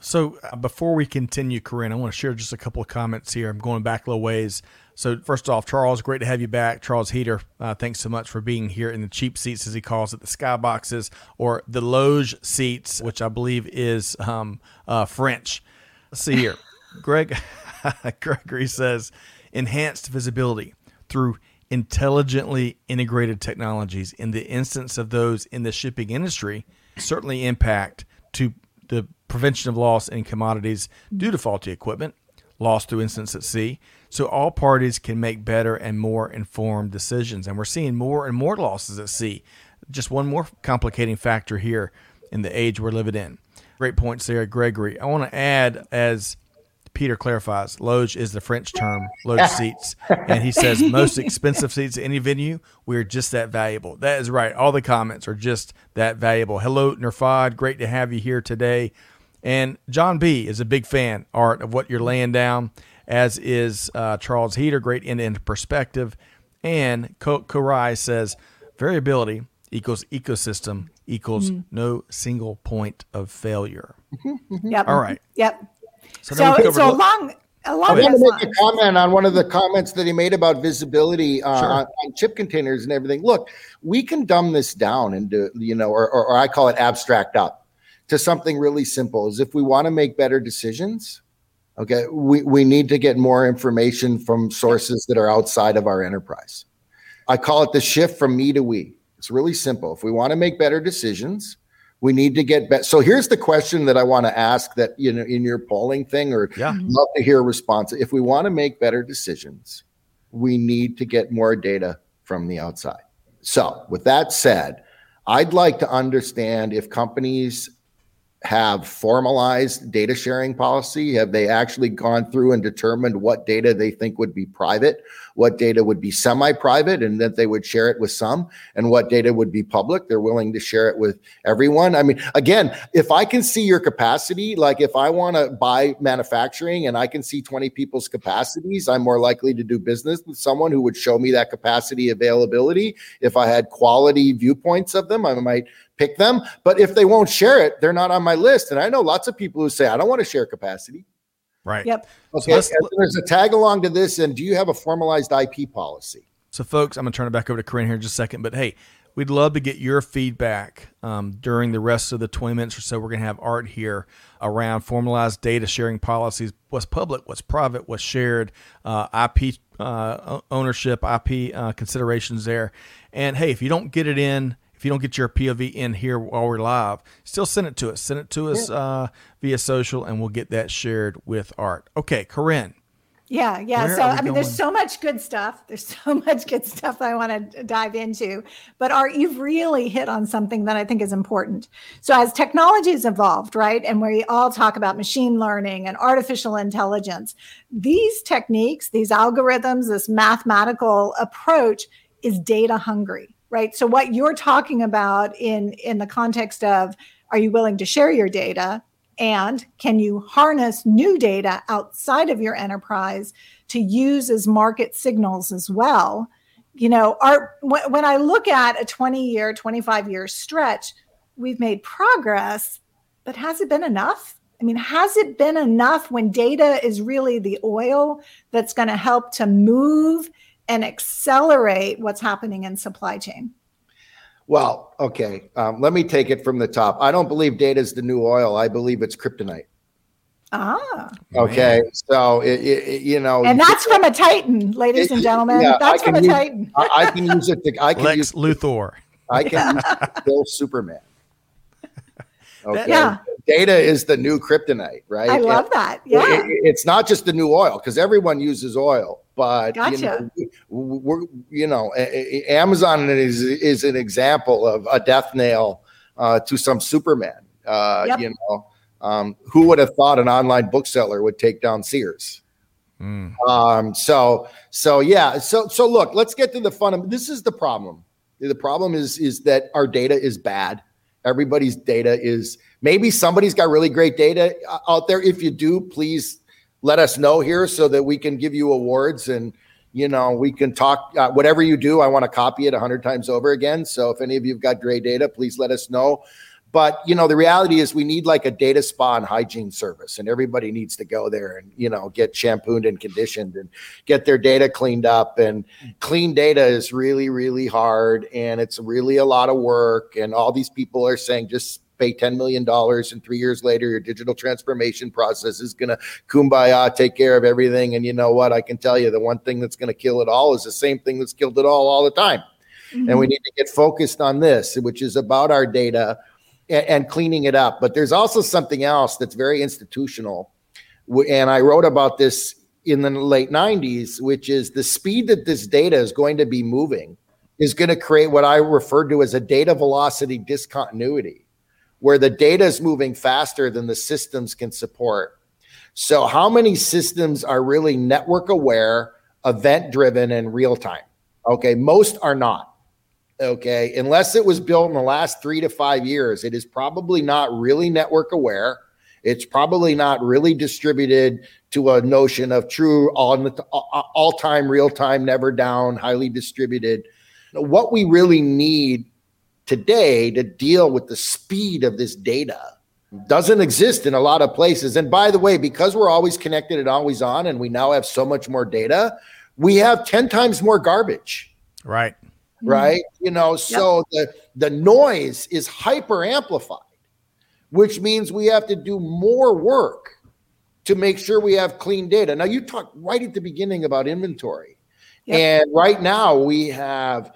So uh, before we continue, Karin, I want to share just a couple of comments here. I'm going back a little ways. So first off, Charles, great to have you back. Charles Heater, uh, thanks so much for being here in the cheap seats, as he calls it, the skyboxes or the loge seats, which I believe is um, uh, French. Let's see here. Greg Gregory says enhanced visibility through intelligently integrated technologies in the instance of those in the shipping industry certainly impact to the prevention of loss in commodities due to faulty equipment, loss through incidents at sea. So all parties can make better and more informed decisions. And we're seeing more and more losses at sea. Just one more complicating factor here in the age we're living in. Great points there, Gregory. I want to add as Peter clarifies, loge is the French term, loge seats. And he says, most expensive seats at any venue, we're just that valuable. That is right. All the comments are just that valuable. Hello, Nerfad. Great to have you here today. And John B is a big fan, Art, of what you're laying down, as is uh, Charles Heater, great end to perspective. And Karai says, variability equals ecosystem equals mm-hmm. no single point of failure. Yep. All right. Yep. So, so, so along along I want to make a comment on one of the comments that he made about visibility uh, sure. on, on, chip containers and everything. Look, we can dumb this down into you know, or, or, or I call it abstract up to something really simple. Is if we want to make better decisions, okay, we we need to get more information from sources that are outside of our enterprise. I call it the shift from me to we. It's really simple. If we want to make better decisions, we need to get better. So here's the question that I want to ask that you know in your polling thing, or yeah. Mm-hmm. love to hear a response. If we want to make better decisions, we need to get more data from the outside. So with that said, I'd like to understand if companies have formalized data sharing policy? Have they actually gone through and determined what data they think would be private, what data would be semi private, and that they would share it with some, and what data would be public? They're willing to share it with everyone. I mean, again, if I can see your capacity, like if I want to buy manufacturing and I can see 20 people's capacities, I'm more likely to do business with someone who would show me that capacity availability. If I had quality viewpoints of them, I might pick them. But if they won't share it, they're not on my list. And I know lots of people who say, I don't want to share capacity. Right. Yep. Okay. So there's a tag along to this. And do you have a formalized IP policy? So, folks, I'm going to turn it back over to Karin here in just a second. But hey, we'd love to get your feedback um, during the rest of the 20 minutes or so. We're going to have Art here around formalized data sharing policies what's public, what's private, what's shared, uh, IP uh, ownership, IP uh, considerations there. And hey, if you don't get it in, if you don't get your POV in here while we're live, still send it to us. Send it to us uh, via social, and we'll get that shared with Art. Okay, Karin. Yeah, yeah. so I mean, going? there's so much good stuff. There's so much good stuff I want to dive into. But Art, you've really hit on something that I think is important. So as technology has evolved, right, and we all talk about machine learning and artificial intelligence, these techniques, these algorithms, this mathematical approach is data hungry right? So what you're talking about in in the context of are you willing to share your data? And can you harness new data outside of your enterprise to use as market signals as well? You know our when i look at a 20 year 25 year stretch we've made progress but has it been enough? I mean, has it been enough when data is really the oil that's going to help to move and accelerate what's happening in supply chain? Well, okay. Um, let me take it from the top. I don't believe data is the new oil. I believe it's kryptonite. Ah. Okay. Man. So it, it, you know, and that's from a Titan, ladies it, and gentlemen. Yeah, that's from a use, Titan. I, I, can use it. To, I can Lex use Luthor. I can use it to kill Superman. Okay. Yeah. Data is the new kryptonite, right? I love and that. Yeah. it's not just the new oil because everyone uses oil, but gotcha. you know, we're you know, Amazon is is an example of a death nail uh, to some Superman. Uh, yep. You know, um, who would have thought an online bookseller would take down Sears? Mm. Um, so so yeah. So so look, let's get to the fun. This is the problem. The problem is is that our data is bad Everybody's data is maybe somebody's got really great data uh, out there. If you do, please let us know here so that we can give you awards and you know we can talk uh, whatever you do i want to copy it 100 times over again so if any of you've got great data please let us know but you know, the reality is we need like a data spa and hygiene service, and everybody needs to go there and you know get shampooed and conditioned and get their data cleaned up. And clean data is really, really hard, and it's really a lot of work. And all these people are saying just pay $10 million and three years later your digital transformation process is going to kumbaya take care of everything and you know what i can tell you the one thing that's going to kill it all is the same thing that's killed it all all the time mm-hmm. and we need to get focused on this which is about our data and, and cleaning it up. But there's also something else that's very institutional. And I wrote about this in the late 90s, which is the speed that this data is going to be moving is going to create what I refer to as a data velocity discontinuity, where the data is moving faster than the systems can support. So, how many systems are really network aware, event driven, and real time? Okay, most are not okay, unless it was built in the last three to five years, it is probably not really network aware. It's probably not really distributed to a notion of true all, all time, real time, never down, highly distributed. What we really need today to deal with the speed of this data doesn't exist in a lot of places. And by the way, because we're always connected and always on, and we now have so much more data, we have 10 times more garbage. Right. Right? You know, so yep. the the noise is hyper amplified, which means we have to do more work to make sure we have clean data. Now, you talked right at the beginning about inventory, yep. and right now we have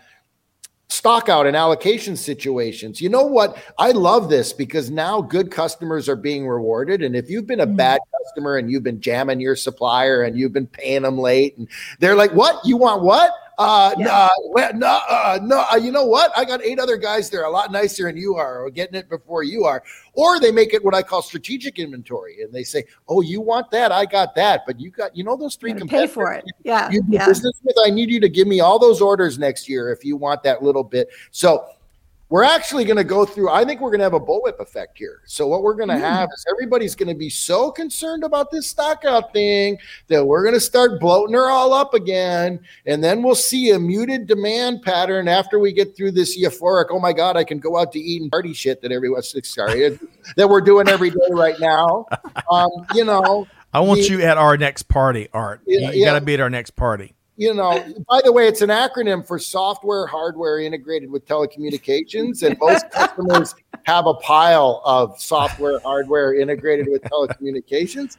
stock out and allocation situations. You know what? I love this because now good customers are being rewarded. And if you've been a mm-hmm. bad customer and you've been jamming your supplier and you've been paying them late, and they're like, "What? You want what?" Uh, yeah. uh, well, no, uh, no, uh, you know what? I got eight other guys there, a lot nicer than you are, or getting it before you are. Or they make it what I call strategic inventory, and they say, "Oh, you want that? I got that, but you got, you know, those three competitors. Pay for it, yeah. You yeah. business with. I need you to give me all those orders next year if you want that little bit. So we're actually going to go through i think we're going to have a bullwhip effect here so what we're going to mm. have is everybody's going to be so concerned about this stockout thing that we're going to start bloating her all up again and then we'll see a muted demand pattern after we get through this euphoric oh my god i can go out to eat and party shit that everyone's sorry that we're doing every day right now um, you know i want the, you at our next party art you, you yeah. got to be at our next party you know, by the way, it's an acronym for software, hardware integrated with telecommunications. And most customers have a pile of software, hardware integrated with telecommunications.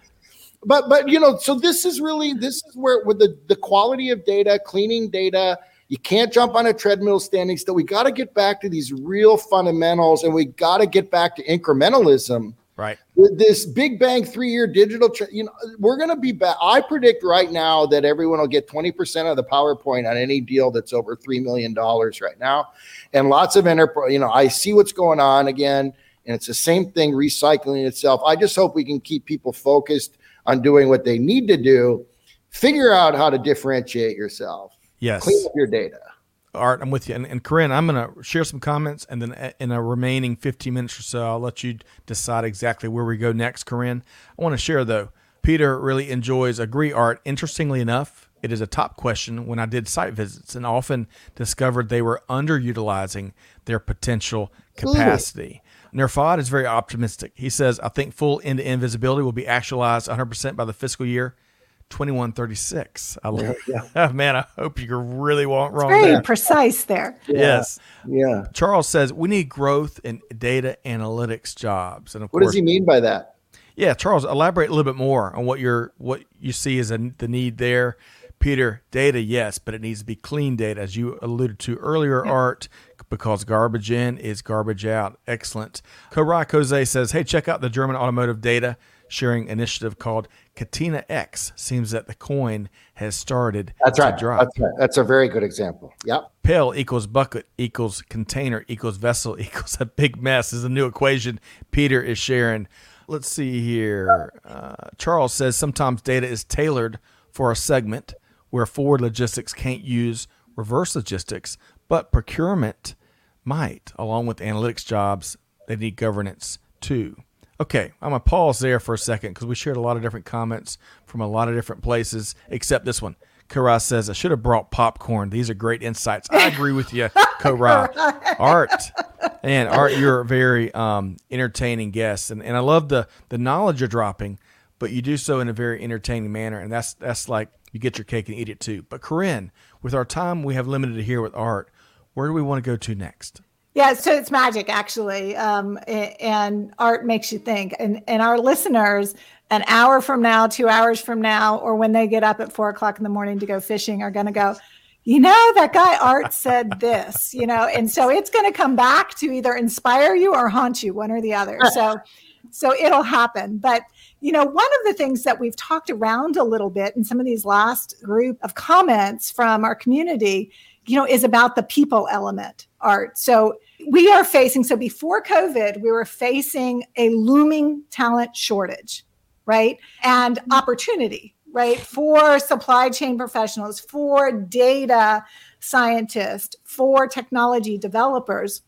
But but you know, so this is really this is where with the, the quality of data, cleaning data, you can't jump on a treadmill standing still. We got to get back to these real fundamentals and we got to get back to incrementalism Right. With this big bang three year digital, tra- you know, we're going to be back. I predict right now that everyone will get 20% of the PowerPoint on any deal that's over $3 million right now. And lots of enterprise, you know, I see what's going on again. And it's the same thing recycling itself. I just hope we can keep people focused on doing what they need to do. Figure out how to differentiate yourself. Yes. Clean up your data. Art, I'm with you. And, and Karin, I'm going to share some comments, and then uh, in a remaining 15 minutes or so, I'll let you decide exactly where we go next, Karin. I want to share, though, Peter really enjoys agree art. Interestingly enough, it is a top question when I did site visits and often discovered they were underutilizing their potential capacity. Nerfad is very optimistic. He says, I think full end to end visibility will be actualized 100% by the fiscal year 2136. I love yeah. Man, I hope you're really wrong. It's very there. precise there. Yeah. Yes. Yeah. Charles says we need growth in data analytics jobs. And of what course, does he mean by that? Yeah, Charles, elaborate a little bit more on what you're what you see as a, the need there. Peter, data, yes, but it needs to be clean data, as you alluded to earlier, yeah. Art, because garbage in is garbage out. Excellent. Karak Jose says, hey, check out the German automotive data sharing initiative called Catena X. Seems that the coin has started That's right. That's right. That's a very good example. Yep. Pail equals bucket equals container equals vessel equals a big mess is a new equation Peter is sharing. Let's see here. Uh, Charles says sometimes data is tailored for a segment where forward logistics can't use reverse logistics, but procurement might, along with analytics jobs. They need governance too. Okay, I'm going to pause there for a second because we shared a lot of different comments from a lot of different places, except this one. Kara says, I should have brought popcorn. These are great insights. I agree with you, Kara. Art. And Art, you're a very um, entertaining guest. And, and I love the, the knowledge you're dropping, but you do so in a very entertaining manner. And that's that's like you get your cake and eat it too. But Karin, with our time we have limited here with art, where do we want to go to next? Yeah, so it's magic actually, um, and art makes you think. And and our listeners, an hour from now, two hours from now, or when they get up at four o'clock in the morning to go fishing, are going to go. You know that guy Art said this, you know, and so it's going to come back to either inspire you or haunt you, one or the other. So, so it'll happen. But you know, one of the things that we've talked around a little bit in some of these last group of comments from our community, you know, is about the people element art. So we are facing, so before COVID, we were facing a looming talent shortage, right? And mm-hmm. opportunity, right? For supply chain professionals, for data scientists, for technology developers.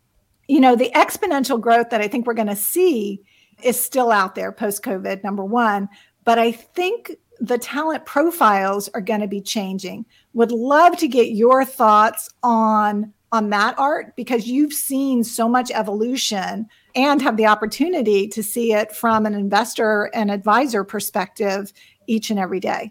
You know, the exponential growth that I think we're going to see is still out there post COVID, number one. But I think the talent profiles are going to be changing. Would love to get your thoughts on on that art because you've seen so much evolution and have the opportunity to see it from an investor and advisor perspective each and every day.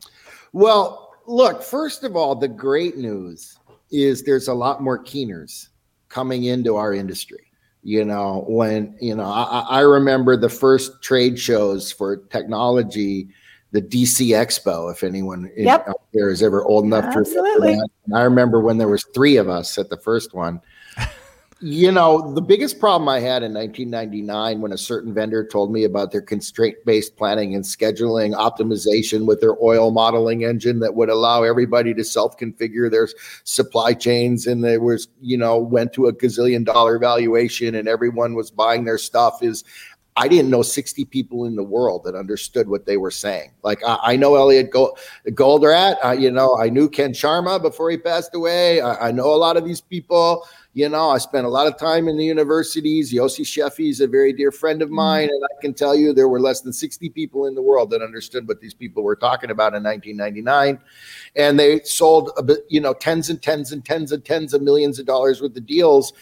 Well, look, first of all, the great news is there's a lot more keeners coming into our industry you know when you know I, I, remember the first trade shows for technology the dc expo if anyone yep. out there is ever old enough Absolutely. to i remember when there was three of us at the first one you know, the biggest problem I had in 1999 when a certain vendor told me about their constraint based planning and scheduling optimization with their oil modeling engine that would allow everybody to self configure their supply chains. And there was, you know, went to a gazillion dollar valuation and everyone was buying their stuff is I didn't know 60 people in the world that understood what they were saying. Like I, I know Elliot Gold, Goldratt, uh, you know, I knew Ken Sharma before he passed away. I, I know a lot of these people. You know, I spent a lot of time in the universities. Yossi Sheffi is a very dear friend of mm-hmm. mine, and I can tell you there were less than 60 people in the world that understood what these people were talking about in 1999, and they sold a you know, tens and tens and tens and tens of millions of dollars worth of deals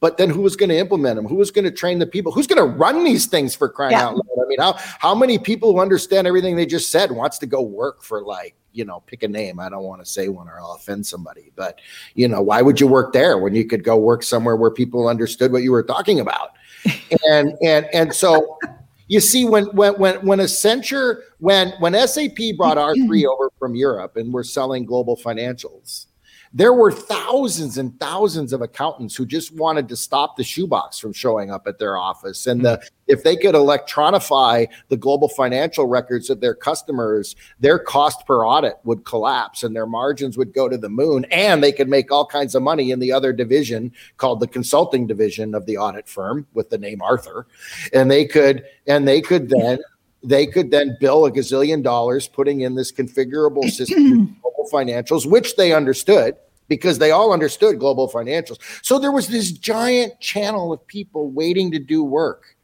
but then who was going to implement them? Who was going to train the people? Who's going to run these things for crying yeah. out loud? I mean, how how many people who understand everything they just said wants to go work for like you know pick a name? I don't want to say one or I'll offend somebody, but you know why would you work there when you could go work somewhere where people understood what you were talking about? and and and so. You see, when when when when Accenture, when when SAP brought R3 over from Europe and we're selling global financials, there were thousands and thousands of accountants who just wanted to stop the shoebox from showing up at their office. And the, if they could electronify the global financial records of their customers, their cost per audit would collapse and their margins would go to the moon. And they could make all kinds of money in the other division called the consulting division of the audit firm with the name Arthur. And they could, and they could then they could then bill a gazillion dollars putting in this configurable system global financials, which they understood because they all understood global financials. So there was this giant channel of people waiting to do work.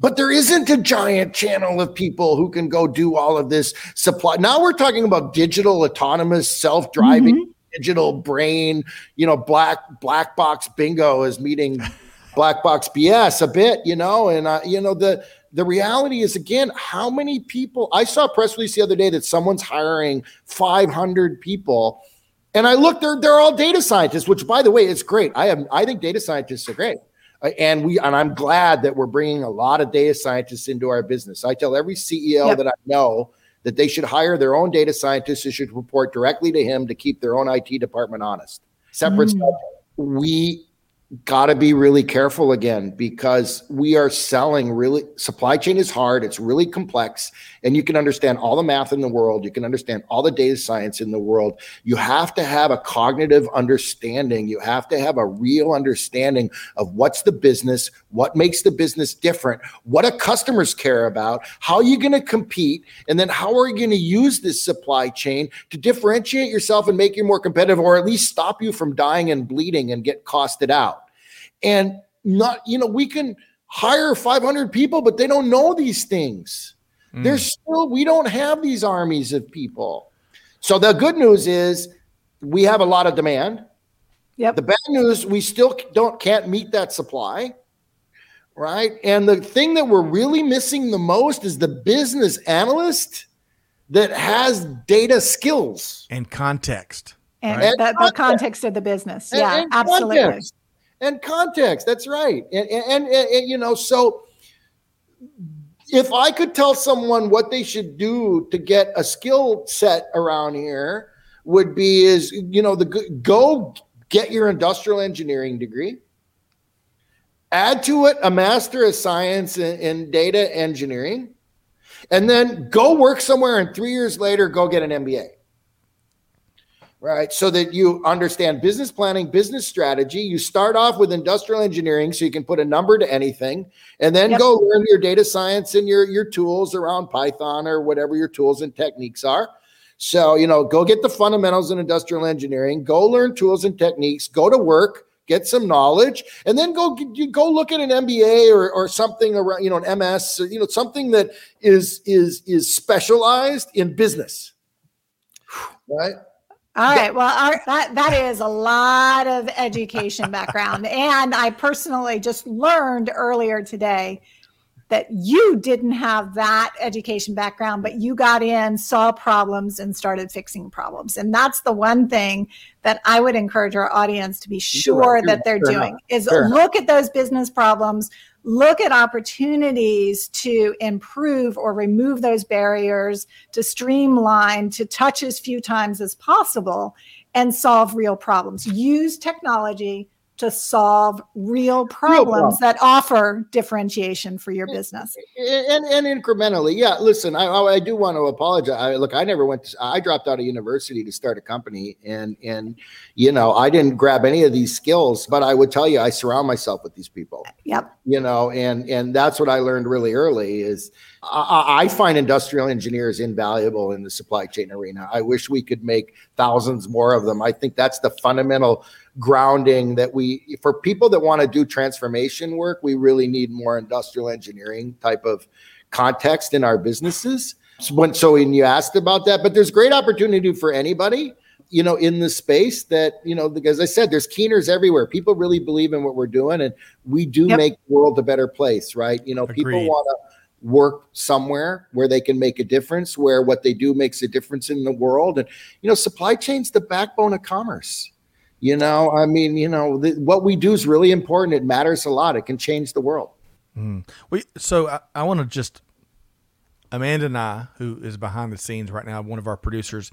But there isn't a giant channel of people who can go do all of this supply. Now we're talking about digital, autonomous, self-driving, mm-hmm. digital brain. You know, black black box bingo is meeting black box BS a bit, you know, and uh, you know the the reality is again how many people I saw a press release the other day that someone's hiring 500 people and I look they're they're all data scientists which by the way is great. I am i think data scientists are great. Uh, and we and I'm glad that we're bringing a lot of data scientists into our business. I tell every CEO yep. that I know that they should hire their own data scientists who should report directly to him to keep their own IT department honest. Separate mm. we got to be really careful again because we are selling really supply chain is hard it's really complex and you can understand all the math in the world you can understand all the data science in the world. You have to have a cognitive understanding you have to have a real understanding of what's the business what makes the business different what do customers care about how are you going to compete and then how are you going to use this supply chain to differentiate yourself and make you more competitive or at least stop you from dying and bleeding and get costed out and not you know we can hire 500 people but they don't know these things. Mm. there's still we don't have these armies of people. So the good news is we have a lot of demand. Yep. The bad news we still don't can't meet that supply right? And the thing that we're really missing the most is the business analyst that has data skills. And context and, right? the, the, context. of the business. Yeah and, and absolutely. context and context. That's right. And, and, and, and, you know, so if I could tell someone what they should do to get a skill set around here, would be is you know the go get your industrial engineering degree add to it a master of science in, in, data engineering and then go work somewhere and three years later go get an mba right? So that you understand business planning, business strategy. You start off with industrial engineering so you can put a number to anything and then yep. go learn your data science and your, your tools around Python or whatever your tools and techniques are. So, you know, go get the fundamentals in industrial engineering, go learn tools and techniques, go to work, get some knowledge, and then go you go look at an MBA or, or something around, you know, an MS, or, you know, something that is is is specialized in business. Right? All right. Well, our, that that is a lot of education background, and I personally just learned earlier today that you didn't have that education background, but you got in, saw problems, and started fixing problems. And that's the one thing that I would encourage our audience to be sure that they're doing is look at those business problems, look at opportunities to improve or remove those barriers, to streamline, to touch as few times as possible and solve real problems. Use technology to solve real problems that offer differentiation for your mm, business. and, and, and incrementally yeah listen I, oh, I do want to apologize I, look i never went to, i dropped out of university to start a company and and you know i didn't grab any of these skills but i would tell you i surround myself with these people. Uh, yep. You know and and that's what i learned really early is I, I find industrial engineers invaluable in the supply chain arena. I wish we could make thousands more of them. I think that's the fundamental grounding that we for people that want to do transformation work we really need more industrial engineering type of context in our businesses so when so when you asked about that but there's great opportunity for anybody you know in the space that you know as i said there's keeners everywhere people really believe in what we're doing and we do yep. make the world a better place right you know Agreed. people want to work somewhere where they can make a difference where what they do makes a difference in the world and you know supply chain's the backbone of commerce you know, I mean, you know, the, what we do is really important. It matters a lot. It can change the world. Mm. We so I, I want to just Amanda and I, who is behind the scenes right now, one of our producers.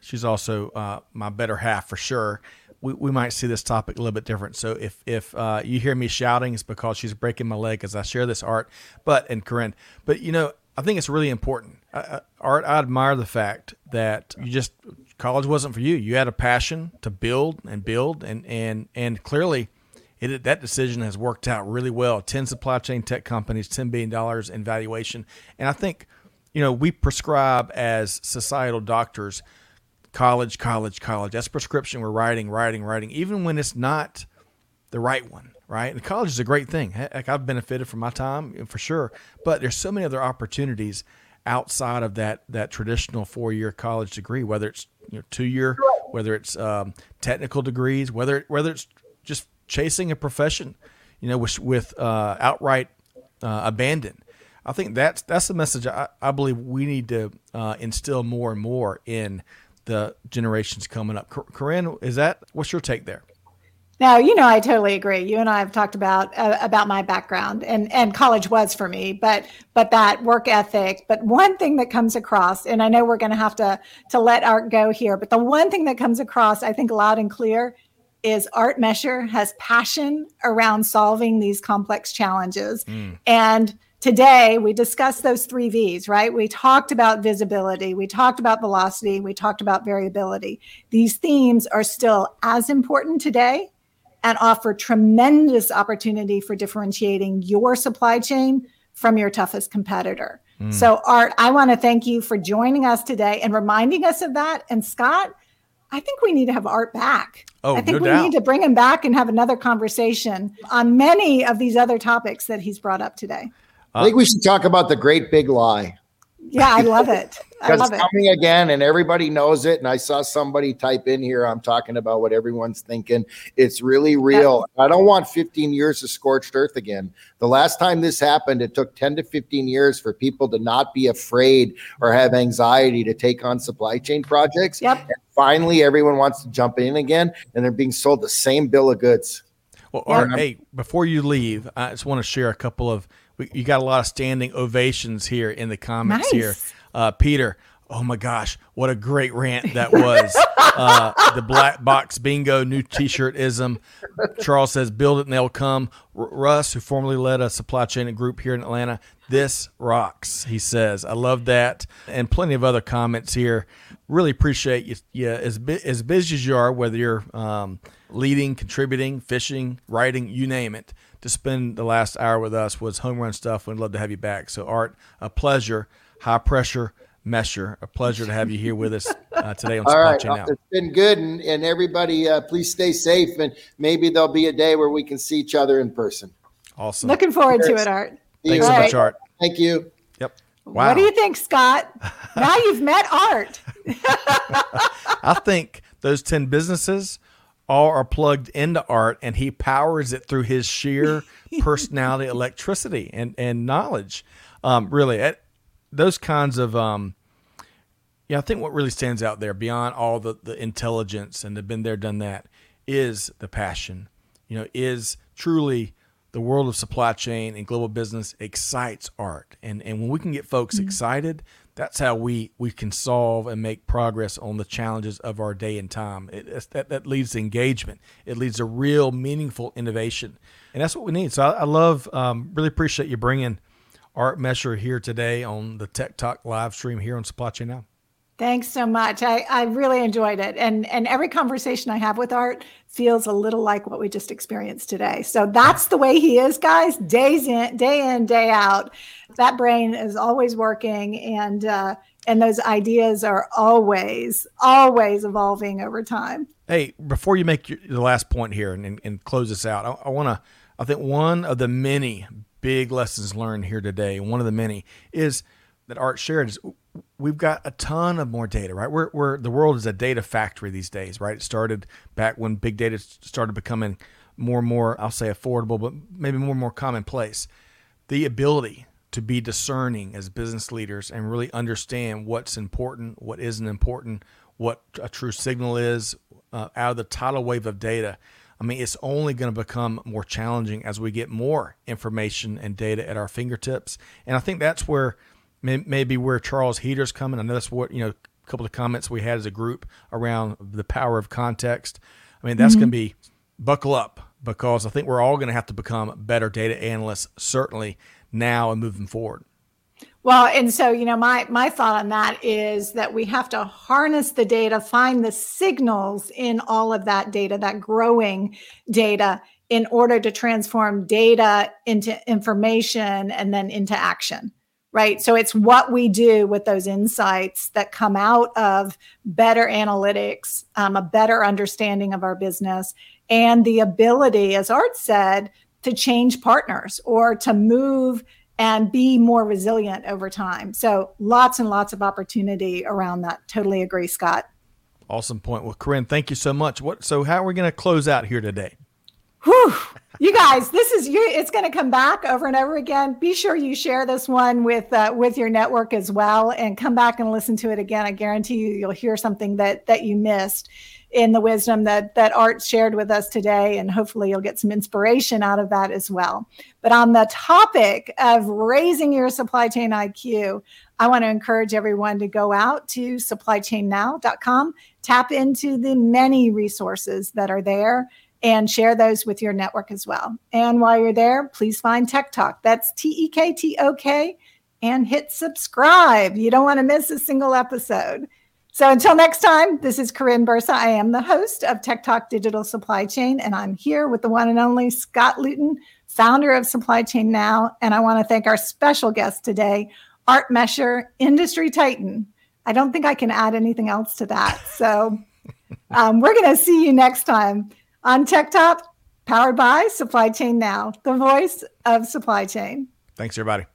She's also uh, my better half for sure. We, we might see this topic a little bit different. So if if uh, you hear me shouting, it's because she's breaking my leg as I share this art. But and Karin, but you know, I think it's really important. Art, I admire the fact that you just college wasn't for you. You had a passion to build and build, and and and clearly, it that decision has worked out really well. Ten supply chain tech companies, ten billion dollars in valuation, and I think, you know, we prescribe as societal doctors, college, college, college. That's prescription we're writing, writing, writing, even when it's not the right one. Right, and college is a great thing. Heck, I've benefited from my time for sure, but there's so many other opportunities outside of that that traditional four year college degree, whether it's you know, two year, whether it's um, technical degrees, whether whether it's just chasing a profession. you know, with, with uh, outright uh, abandon. I think that's that's the message I, I believe we need to uh, instill more and more in the generations coming up. Karin, is that what's your take there? Now, you know, I totally agree. You and I have talked about uh, about my background, and and college was for me, but but that work ethic. But one thing that comes across, and I know we're going to have to to let Art go here, but the one thing that comes across, I think, loud and clear, is Art Mesher has passion around solving these complex challenges, mm. and today we discussed those three V's, right? We talked about visibility, we talked about velocity, we talked about variability. These themes are still as important today and offer tremendous opportunity for differentiating your supply chain from your toughest competitor. Mm. So, Art, I want to thank you for joining us today and reminding us of that. And Scott, I think we need to have Art back. Oh, I think no we doubt. need to bring him back and have another conversation on many of these other topics that he's brought up today. I think we should talk about the great big lie. Yeah, I love it. I love it. because coming again and everybody knows it. And I saw somebody type in here, I'm talking about what everyone's thinking. It's really real. I don't want 15 years of scorched earth again. The last time this happened, it took 10 to 15 years for people to not be afraid or have anxiety to take on supply chain projects. Yep. And finally, everyone wants to jump in again and they're being sold the same bill of goods. Well, Art, hey, before you leave, I just want to share a couple of we, you got a lot of standing ovations here in the comments nice. here. Uh, Peter, oh my gosh, what a great rant that was. uh, the black box bingo, new t shirt ism. Charles says, build it and they'll come. R- Russ, who formerly led a supply chain group here in Atlanta, this rocks, he says. I love that. And plenty of other comments here. Really appreciate you, you as, as busy as you are, whether you're um, leading, contributing, fishing, writing, you name it to spend the last hour with us was home run stuff. We'd love to have you back. So, Art, a pleasure. High pressure mesher. A pleasure to have you here with us uh, today on All Supply right. Chain Now. It's been good, and, and everybody, uh, please stay safe, and maybe there'll be a day where we can see each other in person. Awesome. Looking forward Cheers. to it, Art. Thanks so much, Art. Thank you. Yep. Wow. What do you think, Scott? now you've met Art. I think those 10 businesses all are plugged into art and he powers it through his sheer personality electricity and, and knowledge. Um, really at those kinds of um, yeah i think what really stands out there beyond all the, the intelligence and the been there done that is the passion. You know is truly the world of supply chain and global business excites art. And and when we can get folks mm-hmm. excited that's how we we can solve and make progress on the challenges of our day and time. It, that that leads to engagement. It leads to real meaningful innovation, and that's what we need. So I, I love, um, really appreciate you bringing Art Mesher here today on the Tech Talk live stream here on Supply Chain Now. Thanks so much. I, I really enjoyed it. And and every conversation I have with Art feels a little like what we just experienced today. So that's the way he is, guys. Days in, day in, day out. That brain is always working and uh, and those ideas are always, always evolving over time. Hey, before you make your, the last point here and, and, and close this out, I, I want to, I think one of the many big lessons learned here today, one of the many is that Art shared is we've got a ton of more data, right? We're, we're the world is a data factory these days, right? It started back when big data started becoming more and more, I'll say affordable, but maybe more and more commonplace. The ability to be discerning as business leaders and really understand what's important, what isn't important, what a true signal is uh, out of the tidal wave of data. I mean, it's only going to become more challenging as we get more information and data at our fingertips. And I think that's where maybe where Charles Heater's coming. I know that's what, you know, a couple of comments we had as a group around the power of context. I mean, that's mm-hmm. going to be buckle up because I think we're all going to have to become better data analysts, certainly now and moving forward. Well, and so you know, my my thought on that is that we have to harness the data, find the signals in all of that data, that growing data, in order to transform data into information and then into action right? So it's what we do with those insights that come out of better analytics, um, a better understanding of our business, and the ability, as Art said, to change partners or to move and be more resilient over time. So lots and lots of opportunity around that. Totally agree, Scott. Awesome point. Well, Karin, thank you so much. What? So how are we going to close out here today? Whew. You guys, this is you. It's going to come back over and over again. Be sure you share this one with uh, with your network as well, and come back and listen to it again. I guarantee you, you'll hear something that that you missed in the wisdom that that Art shared with us today, and hopefully you'll get some inspiration out of that as well. But on the topic of raising your supply chain IQ, I want to encourage everyone to go out to supplychainnow.com, tap into the many resources that are there and share those with your network as well. And while you're there, please find Tech Talk. That's T E K T O K and hit subscribe. You don't want to miss a single episode. So until next time, this is Karin Bursa. I am the host of Tech Talk Digital Supply Chain, and I'm here with the one and only Scott Luton, founder of Supply Chain Now. And I want to thank our special guest today, Art Mesher, industry titan. I don't think I can add anything else to that. So um, we're going to see you next time on Tech Talk, powered by Supply Chain Now, the voice of supply chain. Thanks, everybody.